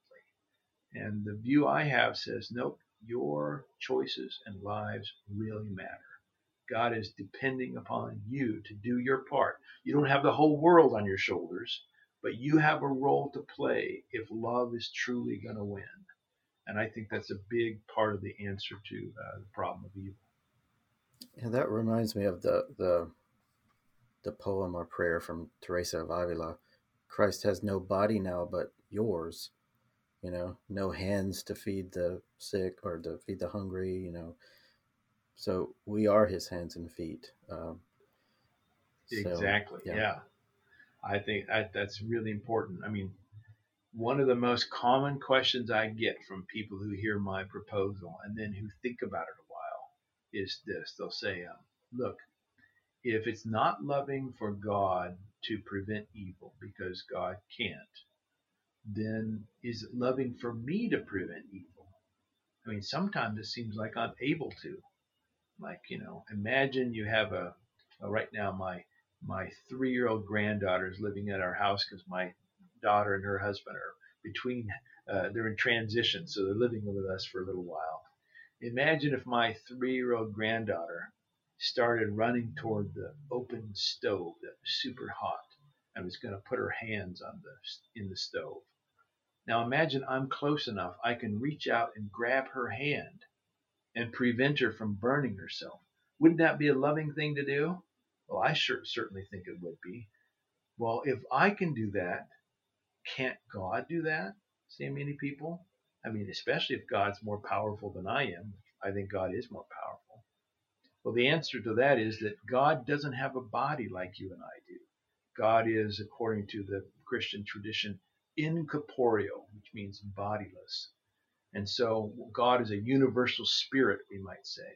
And the view I have says, nope, your choices and lives really matter. God is depending upon you to do your part. You don't have the whole world on your shoulders, but you have a role to play if love is truly going to win. And I think that's a big part of the answer to uh, the problem of evil. And that reminds me of the the the poem or prayer from Teresa of Avila. Christ has no body now but yours. You know, no hands to feed the sick or to feed the hungry. You know, so we are His hands and feet. Um, so, exactly. Yeah. yeah. I think that, that's really important. I mean, one of the most common questions I get from people who hear my proposal and then who think about it a while is this. They'll say, um, look, if it's not loving for God to prevent evil because God can't, then is it loving for me to prevent evil? I mean, sometimes it seems like I'm able to. Like, you know, imagine you have a, well, right now my my three-year-old granddaughter is living at our house because my daughter and her husband are between, uh, they're in transition, so they're living with us for a little while. Imagine if my three-year-old granddaughter started running toward the open stove that was super hot and was going to put her hands on the in the stove. Now imagine I'm close enough I can reach out and grab her hand and prevent her from burning herself. Wouldn't that be a loving thing to do? Well, I sure, certainly think it would be. Well, if I can do that, can't God do that? Say many people. I mean, especially if God's more powerful than I am. I think God is more powerful. Well, the answer to that is that God doesn't have a body like you and I do. God is, according to the Christian tradition, incorporeal, which means bodiless. And so God is a universal spirit, we might say.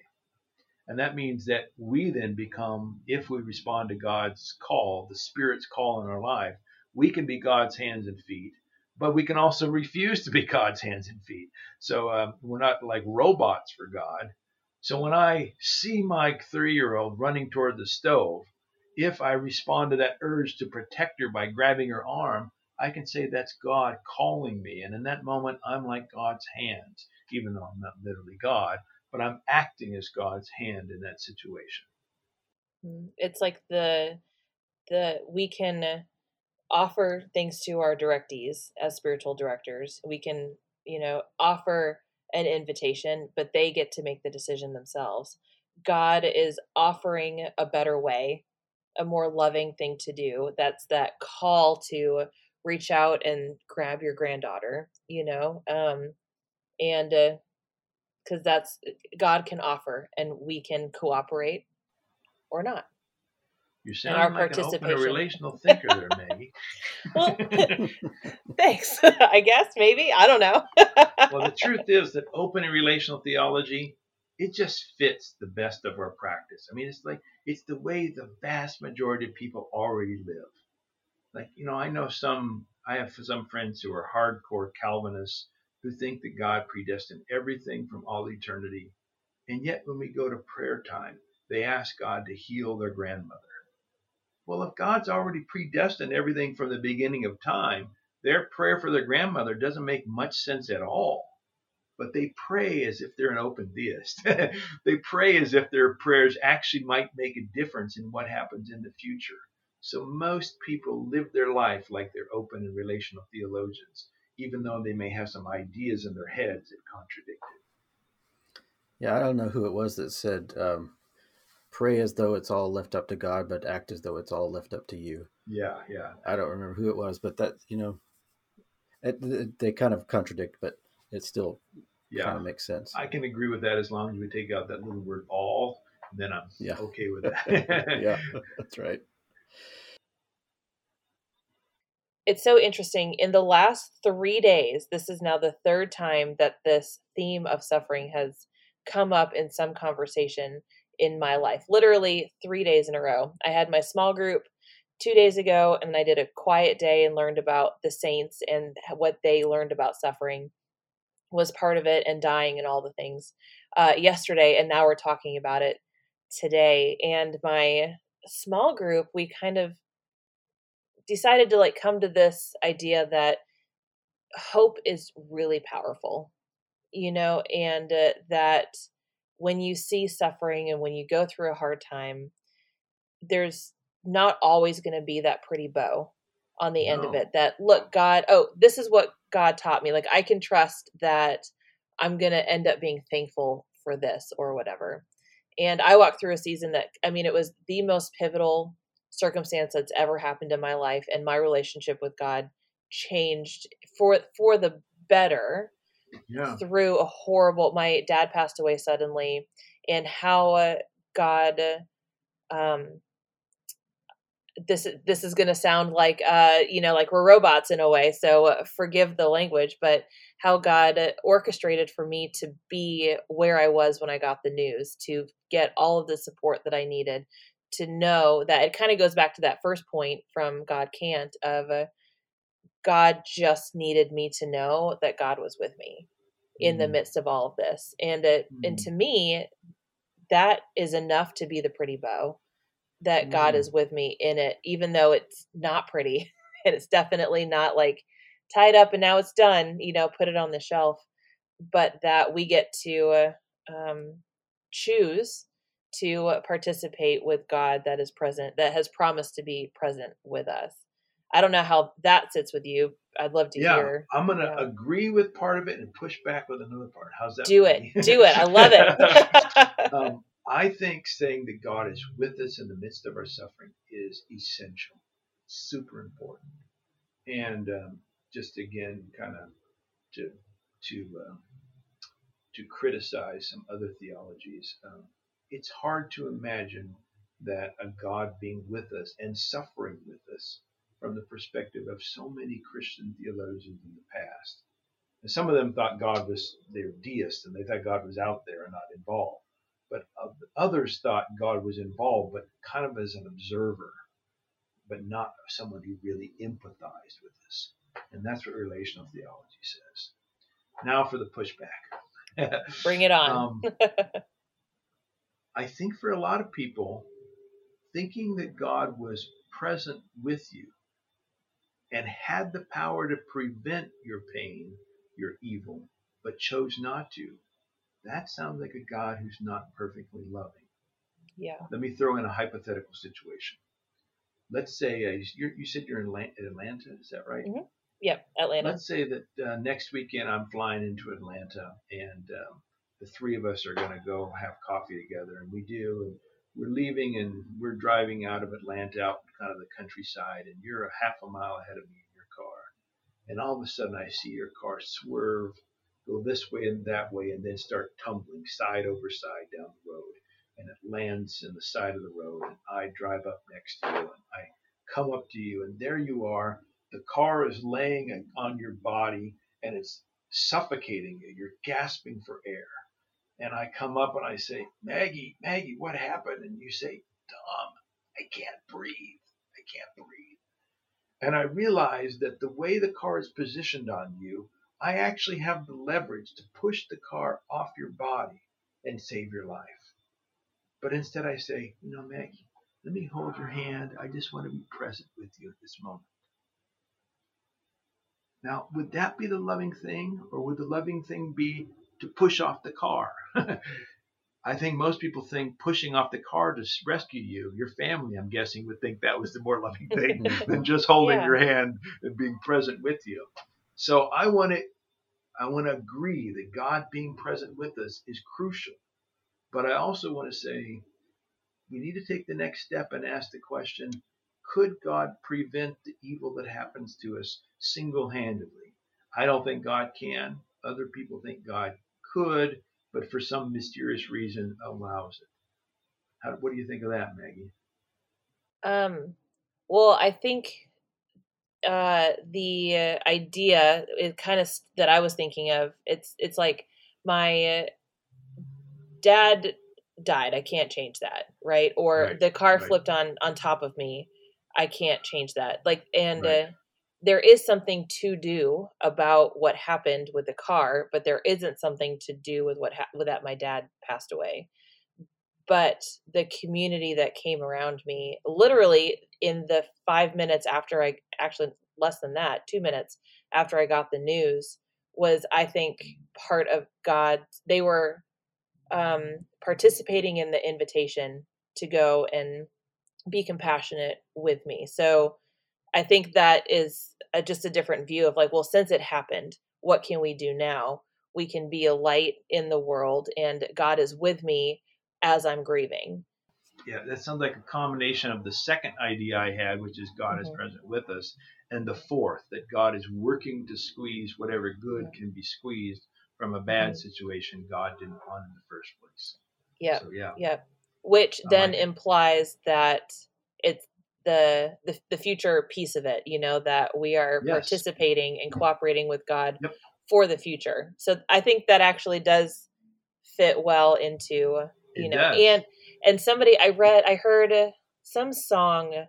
And that means that we then become, if we respond to God's call, the Spirit's call in our life, we can be God's hands and feet, but we can also refuse to be God's hands and feet. So um, we're not like robots for God. So when I see my three year old running toward the stove, if I respond to that urge to protect her by grabbing her arm, I can say that's God calling me. And in that moment, I'm like God's hands, even though I'm not literally God but I'm acting as God's hand in that situation. Mm, it's like the the we can offer things to our directees as spiritual directors. We can, you know, offer an invitation, but they get to make the decision themselves. God is offering a better way, a more loving thing to do. That's that call to reach out and grab your granddaughter, you know, um, and uh, because that's God can offer and we can cooperate or not. You sound our like participation. an open relational thinker there, Maggie. well, thanks. I guess maybe I don't know. well, the truth is that open and relational theology it just fits the best of our practice. I mean, it's like it's the way the vast majority of people already live. Like you know, I know some. I have some friends who are hardcore Calvinists who think that God predestined everything from all eternity. And yet, when we go to prayer time, they ask God to heal their grandmother. Well, if God's already predestined everything from the beginning of time, their prayer for their grandmother doesn't make much sense at all. But they pray as if they're an open theist. they pray as if their prayers actually might make a difference in what happens in the future. So most people live their life like they're open and relational theologians even though they may have some ideas in their heads that contradict it. Yeah, I don't know who it was that said, um, pray as though it's all left up to God, but act as though it's all left up to you. Yeah, yeah. I don't remember who it was, but that, you know, it, they kind of contradict, but it still yeah. kind of makes sense. I can agree with that as long as we take out that little word all, then I'm yeah. okay with that. yeah, that's right. It's so interesting. In the last three days, this is now the third time that this theme of suffering has come up in some conversation in my life. Literally three days in a row. I had my small group two days ago, and I did a quiet day and learned about the saints and what they learned about suffering was part of it and dying and all the things uh, yesterday. And now we're talking about it today. And my small group, we kind of decided to like come to this idea that hope is really powerful, you know, and uh, that when you see suffering and when you go through a hard time, there's not always going to be that pretty bow on the end of it that look god oh this is what god taught me like i can trust that i'm going to end up being thankful for this or whatever. And i walked through a season that i mean it was the most pivotal circumstance that's ever happened in my life and my relationship with god changed for for the better Yeah. through a horrible my dad passed away suddenly and how uh, god um this this is going to sound like uh you know like we're robots in a way so uh, forgive the language but how god orchestrated for me to be where i was when i got the news to get all of the support that i needed to know that it kind of goes back to that first point from god can't of uh, god just needed me to know that god was with me in the Mm. midst of all of this and it and Mm. to me that is enough to be the pretty bow that god Mm. is with me in it even though it's not pretty and it's definitely not like tied up and now it's done you know put it on the shelf but that we get to uh, um, choose to participate with god that is present that has promised to be present with us i don't know how that sits with you i'd love to Yeah, hear I'm gonna yeah. agree with part of it and push back with another part. How's that? do it do it i love it um, I think saying that God is with us in the midst of our suffering is essential, super important, and um, just again, kind of to to uh, to criticize some other theologies. Um, it's hard to imagine that a God being with us and suffering with us from the perspective of so many Christian theologians in the past. And some of them thought God was they were deists and they thought God was out there and not involved. But others thought God was involved, but kind of as an observer, but not someone who really empathized with us. And that's what relational theology says. Now for the pushback. bring it on Um, I think for a lot of people, thinking that God was present with you and had the power to prevent your pain, your evil, but chose not to, that sounds like a God who's not perfectly loving. yeah Let me throw in a hypothetical situation. Let's say uh, you're, you said you're in Atlan- Atlanta, is that right? Mm-hmm. yep atlanta Let's say that uh, next weekend I'm flying into Atlanta, and um, the three of us are going to go have coffee together, and we do, and we're leaving, and we're driving out of Atlanta, out kind of the countryside, and you're a half a mile ahead of me in your car, and all of a sudden I see your car swerve, go this way and that way, and then start tumbling side over side down the road, and it lands in the side of the road, and I drive up next to you, and I come up to you, and there you are the car is laying on your body and it's suffocating you. You're gasping for air. And I come up and I say, Maggie, Maggie, what happened? And you say, Tom, I can't breathe. I can't breathe. And I realize that the way the car is positioned on you, I actually have the leverage to push the car off your body and save your life. But instead I say, you know, Maggie, let me hold your hand. I just want to be present with you at this moment. Now, would that be the loving thing, or would the loving thing be to push off the car? I think most people think pushing off the car to rescue you, your family, I'm guessing, would think that was the more loving thing than just holding Yeah. your hand and being present with you. So I want to, I want to agree that God being present with us is crucial. But I also want to say we need to take the next step and ask the question could God prevent the evil that happens to us single handedly? I don't think God can. Other people think God could, but for some mysterious reason allows it. How, what do you think of that, Maggie? Um, well, I think uh, the uh, idea is kind of that I was thinking of. It's it's like my uh, dad died. I can't change that, right? Or Right, the car right. flipped on on top of me. I can't change that. Like, and Right. uh, there is something to do about what happened with the car, but there isn't something to do with what ha- with that my dad passed away but the community that came around me literally in the five minutes after i actually less than that, two minutes after I got the news, was I think part of God. They were um, participating in the invitation to go and be compassionate with me. So I think that is a, just a different view of like, well, since it happened, what can we do now? We can be a light in the world, and God is with me as I'm grieving. Yeah, that sounds like a combination of the second idea I had, which is God mm-hmm. is present with us, and the fourth, that God is working to squeeze whatever good can be squeezed from a bad mm-hmm. situation God didn't want in the first place. Yep. So, yeah. Yep. Which I then like implies that it's the, the the future piece of it, you know, that we are yes. participating and cooperating with God yep. for the future. So I think that actually does fit well into you it know does. and and somebody I read I heard some song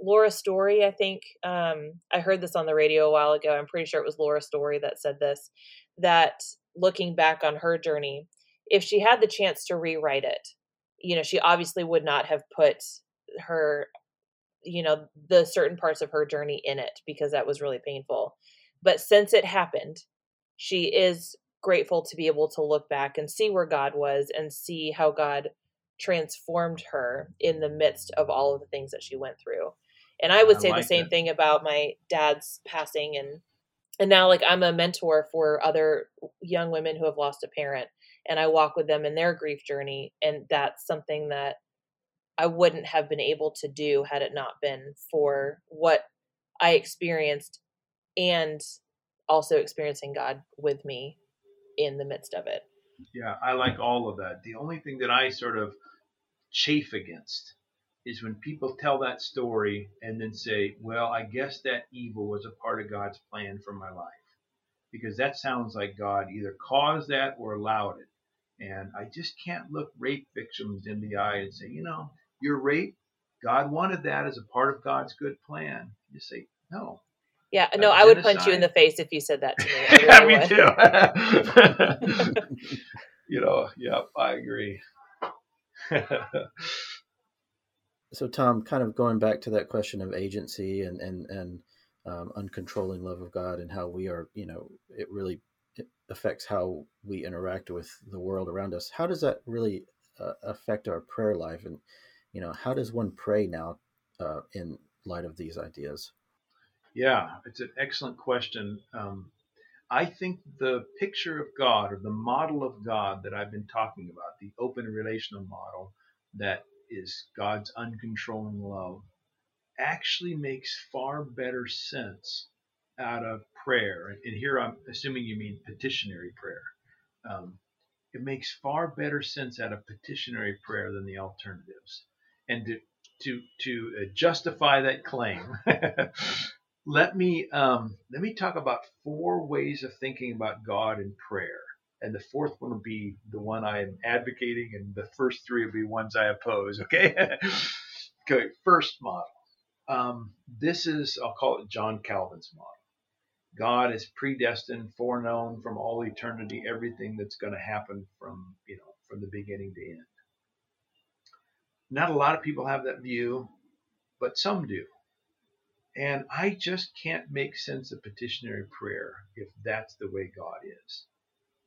Laura Story, I think. Um, I heard this on the radio a while ago. I'm pretty sure it was Laura Story that said this. That looking back on her journey, if she had the chance to rewrite it, you know, she obviously would not have put her, you know, the certain parts of her journey in it because that was really painful. But since it happened, she is grateful to be able to look back and see where God was and see how God transformed her in the midst of all of the things that she went through. And I would I say like the same it. thing about my dad's passing and and now like I'm a mentor for other young women who have lost a parent and I walk with them in their grief journey and that's something that I wouldn't have been able to do had it not been for what I experienced and also experiencing God with me in the midst of it. Yeah, I like all of that. The only thing that I sort of chafe against is when people tell that story and then say, well, I guess that evil was a part of God's plan for my life. Because that sounds like God either caused that or allowed it. And I just can't look rape victims in the eye and say, you know, you're raped. God wanted that as a part of God's good plan. You say, no. Yeah, no, I would punch you in the face if you said that to me. yeah, me too. you know, yeah, I agree. so Tom, kind of going back to that question of agency and and and um, uncontrolling love of God and how we are, you know, it really affects how we interact with the world around us. How does that really uh, affect our prayer life, and you know, how does one pray now uh, in light of these ideas? Yeah, it's an excellent question. Um, I think the picture of God or the model of God that I've been talking about, the open relational model that is God's uncontrolling love, actually makes far better sense out of prayer. And here I'm assuming you mean petitionary prayer. Um, it makes far better sense out of petitionary prayer than the alternatives. And to to to uh, justify that claim, let me um, let me talk about four ways of thinking about God in prayer and the fourth one will be the one I am advocating, and the first three will be ones I oppose. Okay. okay. First model. Um, this is I'll call it John Calvin's model. God is predestined, foreknown from all eternity, everything that's going to happen from you know from the beginning to end. Not a lot of people have that view, but some do. And I just can't make sense of petitionary prayer if that's the way God is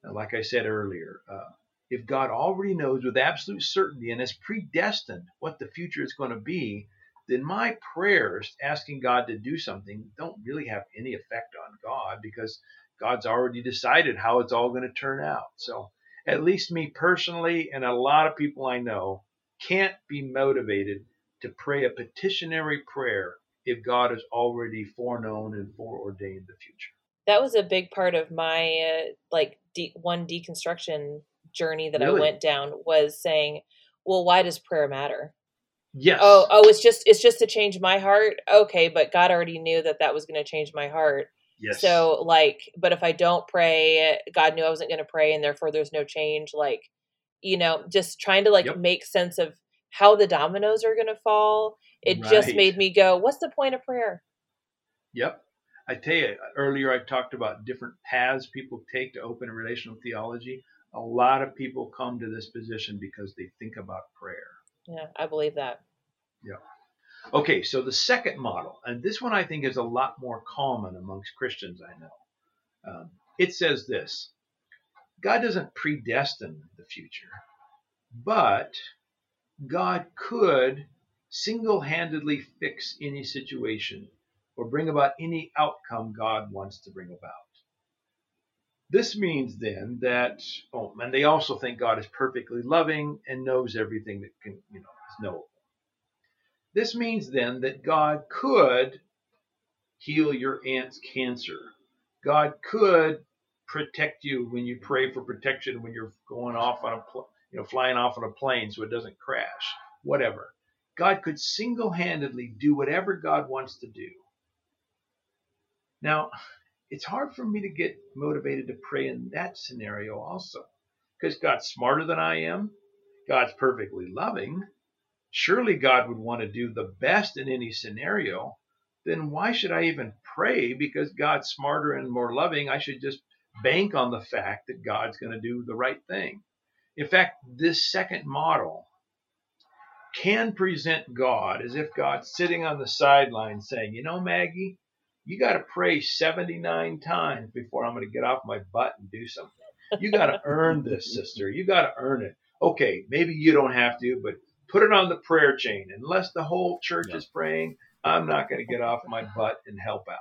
like I said earlier, uh, if God already knows with absolute certainty and has predestined what the future is going to be, then my prayers asking God to do something don't really have any effect on God because God's already decided how it's all going to turn out. So, at least me personally, and a lot of people I know, can't be motivated to pray a petitionary prayer if God has already foreknown and foreordained the future that was a big part of my uh, like de- one deconstruction journey that really? I went down was saying, well, why does prayer matter? Yes. Oh, oh, it's just it's just to change my heart. Okay, but God already knew that that was going to change my heart. Yes. So like, but if I don't pray, God knew I wasn't going to pray, and therefore there's no change. Like, you know, just trying to like yep. make sense of how the dominoes are going to fall. It right. just made me go, "What's the point of prayer?" Yep. I tell you, earlier I talked about different paths people take to open a relational theology. A lot of people come to this position because they think about prayer. Yeah, I believe that. Yeah. Okay, so the second model, and this one I think is a lot more common amongst Christians I know. Um, it says this God doesn't predestine the future, but God could single handedly fix any situation or bring about any outcome God wants to bring about. This means then that, oh, and they also think God is perfectly loving and knows everything that can, you know, is knowable. This means then that God could heal your aunt's cancer. God could protect you when you pray for protection when you're going off on a, you know, flying off on a plane so it doesn't crash. Whatever. God could single-handedly do whatever God wants to do. Now, it's hard for me to get motivated to pray in that scenario also because God's smarter than I am. God's perfectly loving. Surely God would want to do the best in any scenario. Then why should I even pray because God's smarter and more loving? I should just bank on the fact that God's going to do the right thing. In fact, this second model can present God as if God's sitting on the sideline saying, You know, Maggie, you got to pray 79 times before I'm going to get off my butt and do something. You got to earn this, sister. You got to earn it. Okay, maybe you don't have to, but put it on the prayer chain. Unless the whole church yeah. is praying, I'm not going to get off my butt and help out.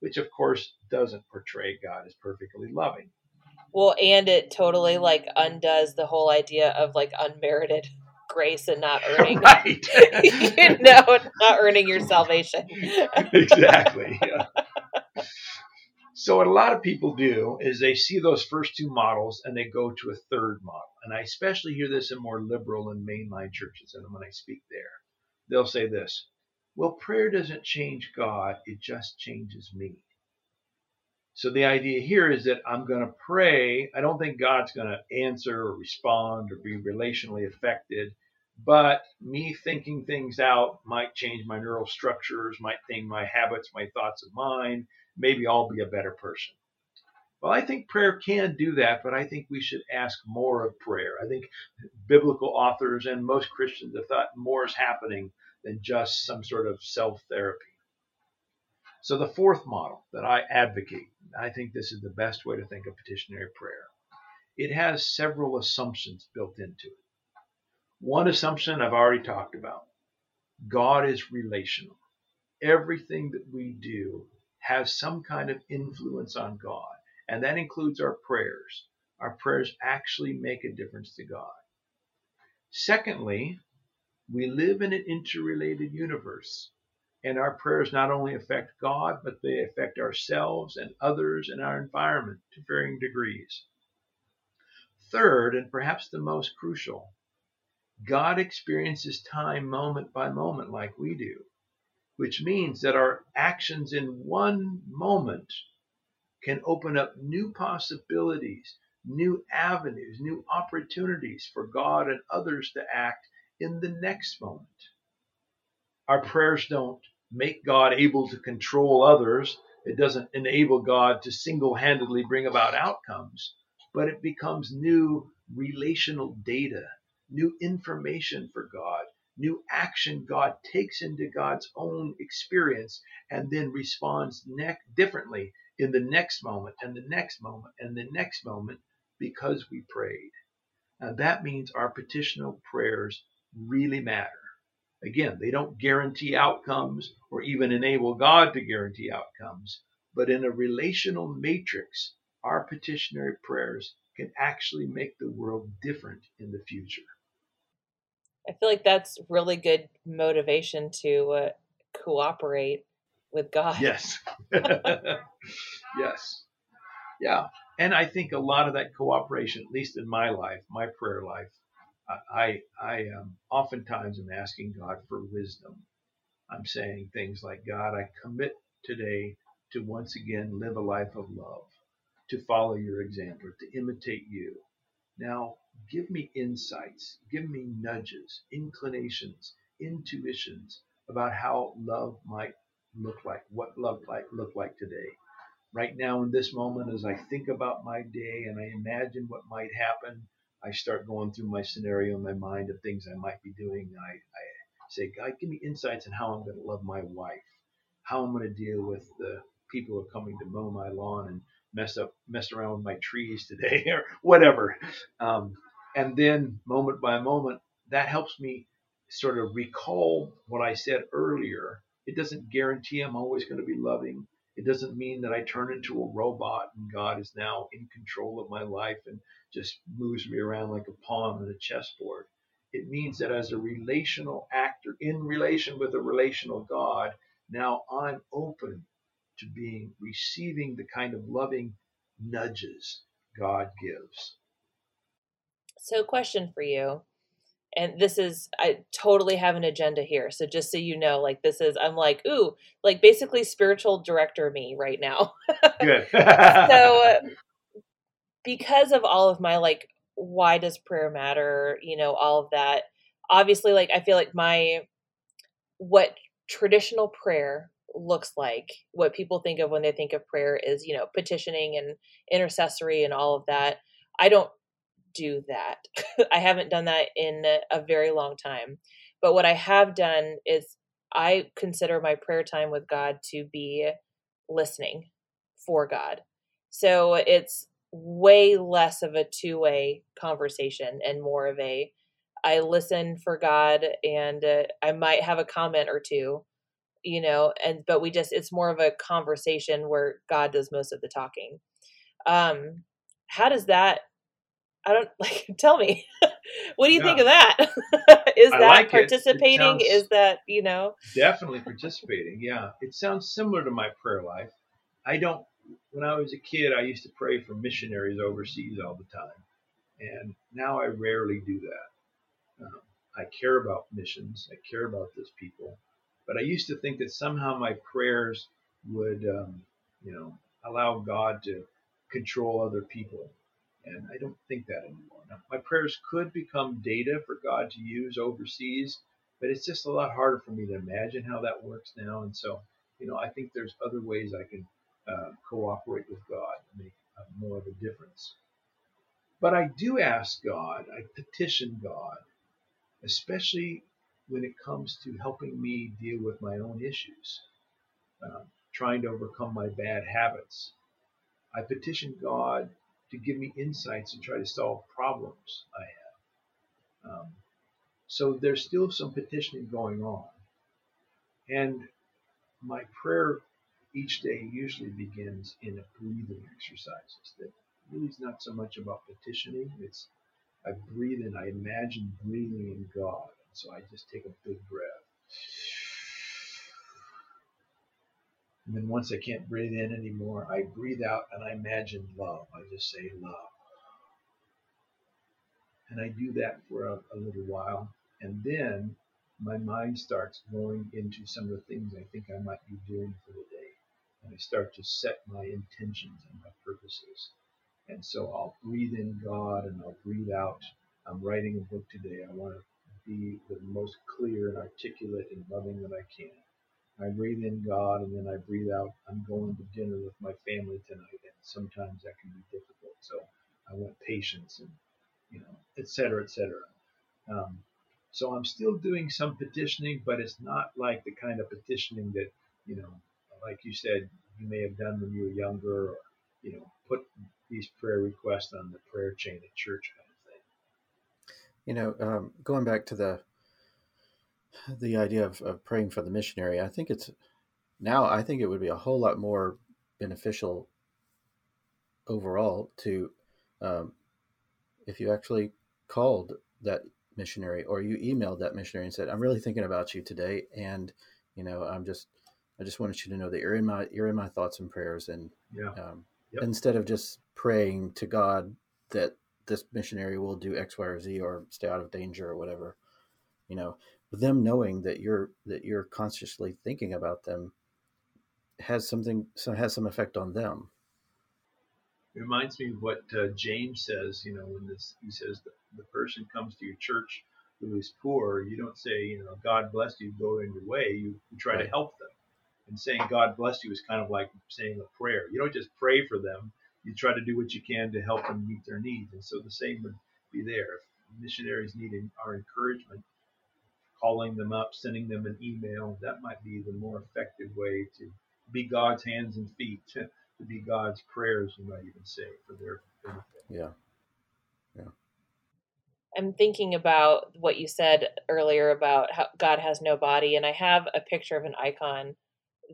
Which, of course, doesn't portray God as perfectly loving. Well, and it totally like undoes the whole idea of like unmerited grace and not earning right. you know not earning your salvation exactly yeah. so what a lot of people do is they see those first two models and they go to a third model and i especially hear this in more liberal and mainline churches and when i speak there they'll say this well prayer doesn't change god it just changes me so the idea here is that I'm going to pray. I don't think God's going to answer or respond or be relationally affected, but me thinking things out might change my neural structures, might think my habits, my thoughts of mind. Maybe I'll be a better person. Well, I think prayer can do that, but I think we should ask more of prayer. I think biblical authors and most Christians have thought more is happening than just some sort of self therapy. So, the fourth model that I advocate, I think this is the best way to think of petitionary prayer. It has several assumptions built into it. One assumption I've already talked about God is relational. Everything that we do has some kind of influence on God, and that includes our prayers. Our prayers actually make a difference to God. Secondly, we live in an interrelated universe. And our prayers not only affect God, but they affect ourselves and others and our environment to varying degrees. Third, and perhaps the most crucial, God experiences time moment by moment like we do, which means that our actions in one moment can open up new possibilities, new avenues, new opportunities for God and others to act in the next moment. Our prayers don't make God able to control others. It doesn't enable God to single handedly bring about outcomes, but it becomes new relational data, new information for God, new action God takes into God's own experience and then responds ne- differently in the next moment and the next moment and the next moment because we prayed. Now that means our petitional prayers really matter. Again, they don't guarantee outcomes or even enable God to guarantee outcomes, but in a relational matrix, our petitionary prayers can actually make the world different in the future. I feel like that's really good motivation to uh, cooperate with God. Yes. yes. Yeah. And I think a lot of that cooperation, at least in my life, my prayer life, I I um, oftentimes am asking God for wisdom. I'm saying things like, God, I commit today to once again live a life of love, to follow your example, to imitate you. Now, give me insights, give me nudges, inclinations, intuitions about how love might look like, what love might look like today. Right now, in this moment, as I think about my day and I imagine what might happen, I start going through my scenario in my mind of things I might be doing. I, I say, God, give me insights on how I'm going to love my wife, how I'm going to deal with the people who are coming to mow my lawn and mess up, mess around with my trees today, or whatever. Um, and then, moment by moment, that helps me sort of recall what I said earlier. It doesn't guarantee I'm always going to be loving. It doesn't mean that I turn into a robot and God is now in control of my life and just moves me around like a pawn on a chessboard. It means that as a relational actor in relation with a relational God, now I'm open to being receiving the kind of loving nudges God gives. So, question for you. And this is, I totally have an agenda here. So, just so you know, like, this is, I'm like, ooh, like basically spiritual director me right now. Good. so, because of all of my, like, why does prayer matter, you know, all of that, obviously, like, I feel like my, what traditional prayer looks like what people think of when they think of prayer is you know petitioning and intercessory and all of that i don't do that. I haven't done that in a very long time. But what i have done is i consider my prayer time with god to be listening for god. So it's way less of a two-way conversation and more of a i listen for god and uh, i might have a comment or two you know and but we just it's more of a conversation where god does most of the talking. Um how does that i don't like tell me. What do you yeah. think of that? Is I that like participating it. It is that you know? Definitely participating yeah. It sounds similar to my prayer life. I don't when i was a kid i used to pray for missionaries overseas all the time and now i rarely do that. Um, i care about missions. I care about those people. But I used to think that somehow my prayers would, um, you know, allow God to control other people. And I don't think that anymore. Now, my prayers could become data for God to use overseas, but it's just a lot harder for me to imagine how that works now. And so, you know, I think there's other ways I can uh, cooperate with God and make uh, more of a difference. But I do ask God, I petition God, especially when it comes to helping me deal with my own issues, uh, trying to overcome my bad habits. I petition God to give me insights and try to solve problems I have. Um, so there's still some petitioning going on. And my prayer each day usually begins in a breathing exercises that really is not so much about petitioning. It's I breathe in, I imagine breathing in God. And So I just take a big breath. And then once I can't breathe in anymore, I breathe out and I imagine love. I just say love. And I do that for a, a little while. And then my mind starts going into some of the things I think I might be doing for the day. And I start to set my intentions and my purposes. And so I'll breathe in God and I'll breathe out. I'm writing a book today. I want to be the most clear and articulate and loving that I can. I breathe in God and then I breathe out. I'm going to dinner with my family tonight, and sometimes that can be difficult. So I want patience and you know, et cetera, et cetera. Um, so I'm still doing some petitioning, but it's not like the kind of petitioning that you know, like you said, you may have done when you were younger, or you know, put these prayer requests on the prayer chain at church kind of thing. you know, um, going back to the the idea of, of praying for the missionary, I think it's now I think it would be a whole lot more beneficial overall to um, if you actually called that missionary or you emailed that missionary and said, "I'm really thinking about you today, and you know, I'm just I just wanted you to know that you're in my you're in my thoughts and prayers." And yeah. um, yep. instead of just praying to God that this missionary will do X, Y, or Z or stay out of danger or whatever. You know, them knowing that you're that you're consciously thinking about them has something so has some effect on them. It reminds me of what uh, James says. You know, when this he says the, the person comes to your church who is poor, you don't say, you know, God bless you, go in your way. You, you try right. to help them. And saying God bless you is kind of like saying a prayer. You don't just pray for them you try to do what you can to help them meet their needs. And so the same would be there. If missionaries need our encouragement, calling them up, sending them an email. That might be the more effective way to be God's hands and feet, to, to be God's prayers, you might even say, for their benefit. Yeah. Yeah. I'm thinking about what you said earlier about how God has no body, and I have a picture of an icon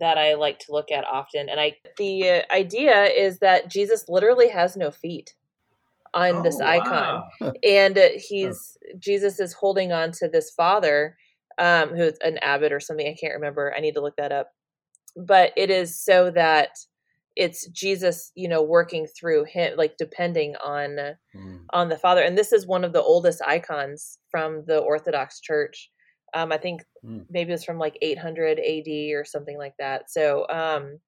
that I like to look at often. And I the idea is that Jesus literally has no feet on Oh, this icon, wow. and uh, he's Jesus is holding on to this father, um, who's an abbot or something. I can't remember. I need to look that up. But it is so that it's Jesus, you know, working through him, like depending on Mm. on the father and this is one of the oldest icons from the orthodox church um i think Mm. maybe it's from like 800 ad or something like that so um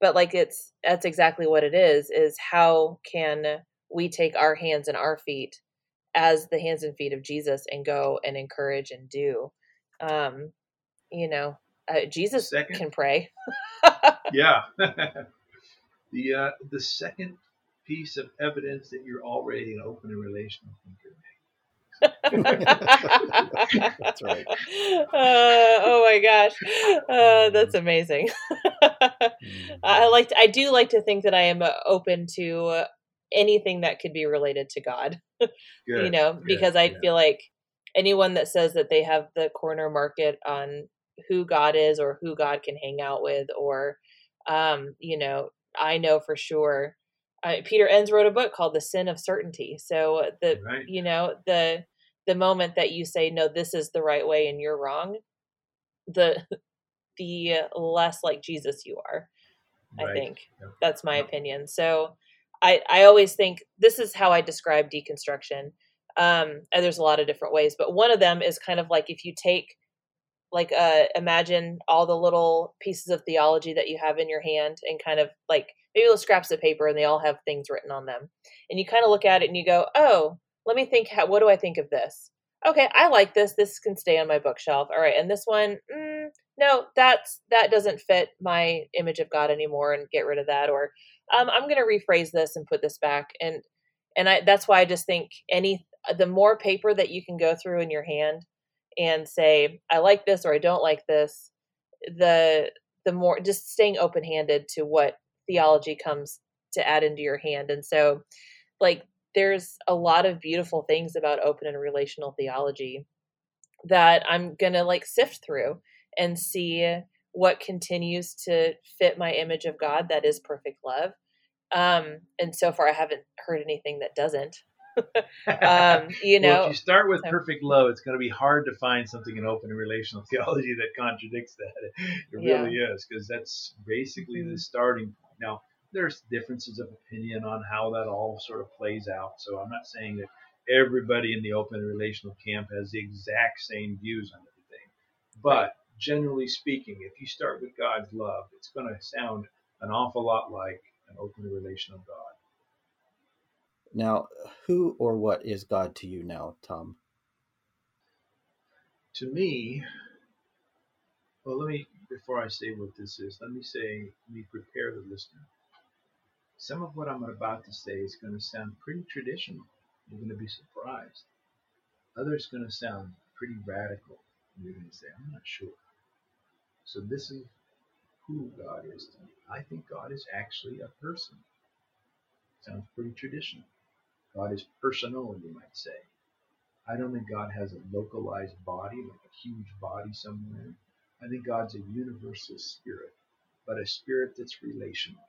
but like it's that's exactly what it is is how can we take our hands and our feet as the hands and feet of jesus and go and encourage and do um you know uh, jesus Second. can pray yeah. the uh, the second piece of evidence that you're already in open and relational thinker. That's right. Uh, oh my gosh, uh, that's amazing. Mm. I like. To, I do like to think that I am uh, open to uh, anything that could be related to God. Good. you know, good, because I yeah. feel like anyone that says that they have the corner market on who God is or who God can hang out with, or um, you know, I know for sure. Uh, Peter Enns wrote a book called "The Sin of Certainty." So the Right. you know the the moment that you say no, this is the right way and you're wrong, the the less like Jesus you are. I think Yep. that's my Yep. opinion. So I I always think this is how I describe deconstruction. Um, and there's a lot of different ways, but one of them is kind of like if you take like uh imagine all the little pieces of theology that you have in your hand and kind of like maybe little scraps of paper and they all have things written on them. And you kind of look at it and you go oh let me think how, what do i think of this? Okay i like this. This can stay on my bookshelf. All right and this one mm, no that's that doesn't fit my image of god anymore and get rid of that or um, i'm going to rephrase this and put this back and and i that's why i just think any the more paper that you can go through in your hand and say i like this or i don't like this the the more just staying open handed to what theology comes to add into your hand and so like there's a lot of beautiful things about open and relational theology that i'm gonna like sift through and see what continues to fit my image of god that is perfect love um and so far i haven't heard anything that doesn't um you well, know if you start with so- perfect love, it's going to be hard to find something in open and relational theology that contradicts that. It Yeah. really is, because that's basically Mhm. the starting point. Now, there's differences of opinion on how that all sort of plays out. So I'm not saying that everybody in the open and relational camp has the exact same views on everything. But generally speaking, if you start with God's love, it's going to sound an awful lot like an open and relational God. Now, who or what is God to you now, Tom? to me, well, let me, before I say what this is, let me say, let me prepare the listener. Some of what I'm about to say is going to sound pretty traditional. You're going to be surprised. Others going to sound pretty radical. You're going to say, I'm not sure. So this is who God is to me. I think God is actually a person. Sounds pretty traditional. God is personal, you might say. I don't think God has a localized body, like a huge body somewhere. I think God's a universal spirit, but a spirit that's relational.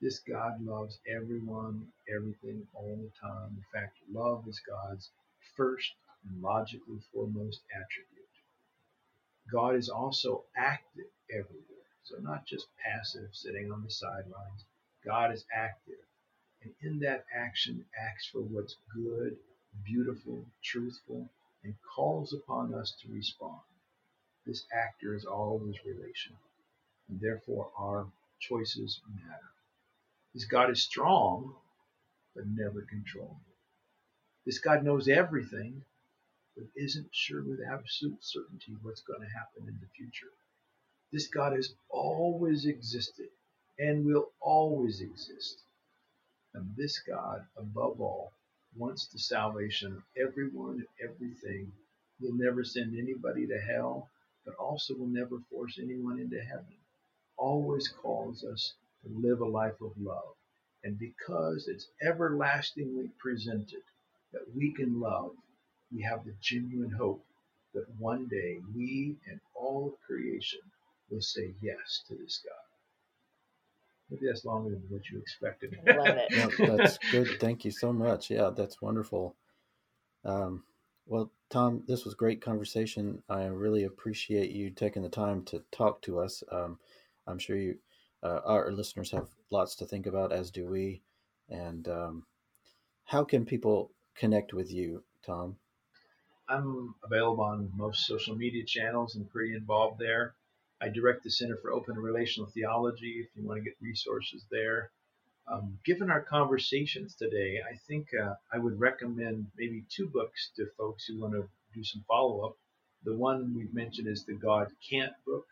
This God loves everyone, everything, all the time. In fact, love is God's first and logically foremost attribute. God is also active everywhere, so not just passive, sitting on the sidelines. God is active, and in that action acts for what's good, beautiful, truthful, and calls upon us to respond. This actor is always relational, and therefore our choices matter. This God is strong, but never controlling. This God knows everything, but isn't sure with absolute certainty what's going to happen in the future. This God has always existed and will always exist. And this God, above all, wants the salvation of everyone and everything will never send anybody to hell, but also will never force anyone into heaven. Always calls us to live a life of love. And because it's everlastingly presented that we can love, we have the genuine hope that one day we and all of creation will say yes to this God. Maybe that's longer than what you expected. Love it. No, that's good. Thank you so much. Yeah, that's wonderful. Um, well, Tom, this was great conversation. I really appreciate you taking the time to talk to us. Um, I'm sure you, uh, our listeners, have lots to think about, as do we. And um, how can people connect with you, Tom? I'm available on most social media channels and pretty involved there. I direct the Center for Open Relational Theology if you want to get resources there. Um, given our conversations today, I think uh, I would recommend maybe two books to folks who want to do some follow up. The one we've mentioned is the God Can't book,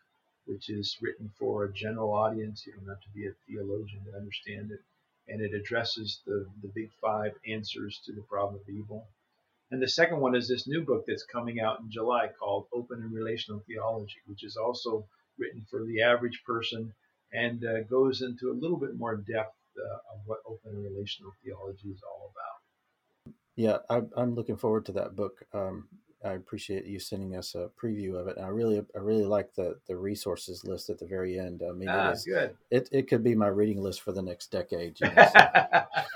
which is written for a general audience. You don't have to be a theologian to understand it. And it addresses the, the big five answers to the problem of evil. And the second one is this new book that's coming out in July called Open and Relational Theology, which is also written for the average person and uh, goes into a little bit more depth uh, of what open and relational theology is all about. Yeah, I, am looking forward to that book. Um, I appreciate you sending us a preview of it. And I really, I really like the the resources list at the very end. I mean, ah, it is, good. It it could be my reading list for the next decade. You know,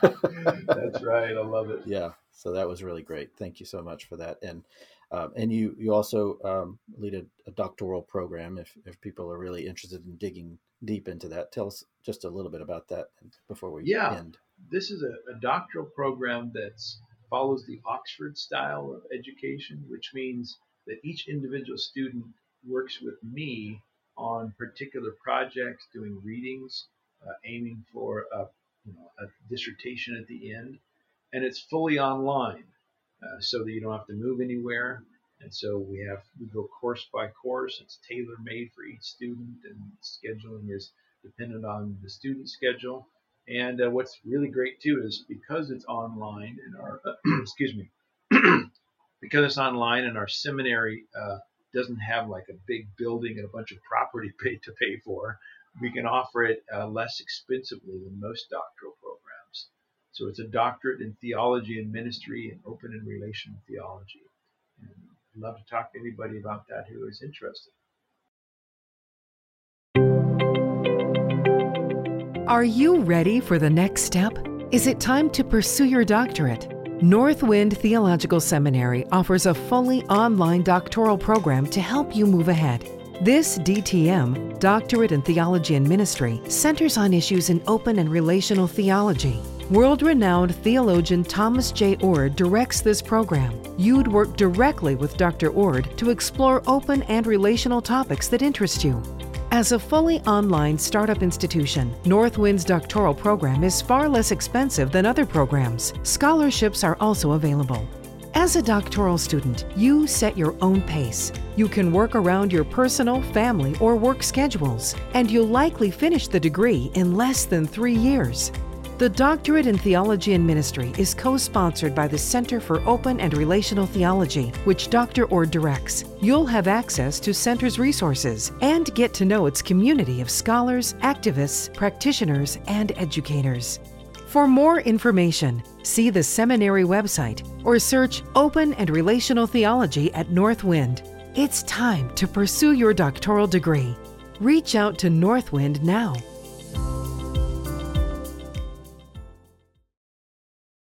so. That's right. I love it. Yeah. So that was really great. Thank you so much for that. And um, and you you also um, lead a, a, doctoral program. If if people are really interested in digging deep into that, tell us just a little bit about that before we yeah. end. This is a, a doctoral program that's follows the Oxford style of education, which means that each individual student works with me on particular projects, doing readings, uh, aiming for a, you know, a dissertation at the end, and it's fully online, uh, so that you don't have to move anywhere. And so we have we go course by course. It's tailor made for each student, and scheduling is dependent on the student schedule. And uh, what's really great too is because it's online and our excuse me, because it's online and our seminary uh, doesn't have like a big building and a bunch of property pay to pay for, we can offer it uh, less expensively than most doctoral programs. So it's a doctorate in theology and ministry and open and relational theology. And I'd love to talk to anybody about that who is interested. Are you ready for the next step? Is it time to pursue your doctorate? Northwind Theological Seminary offers a fully online doctoral program to help you move ahead. This DTM, Doctorate in Theology and Ministry, centers on issues in open and relational theology. World renowned theologian Thomas J. Oord directs this program. You'd work directly with Dr. Oord to explore open and relational topics that interest you. As a fully online startup institution, Northwind's doctoral program is far less expensive than other programs. Scholarships are also available. As a doctoral student, you set your own pace. You can work around your personal, family, or work schedules, and you'll likely finish the degree in less than three years. The Doctorate in Theology and Ministry is co sponsored by the Center for Open and Relational Theology, which Dr. Oord directs. You'll have access to Center's resources and get to know its community of scholars, activists, practitioners, and educators. For more information, see the seminary website or search Open and Relational Theology at Northwind. It's time to pursue your doctoral degree. Reach out to Northwind now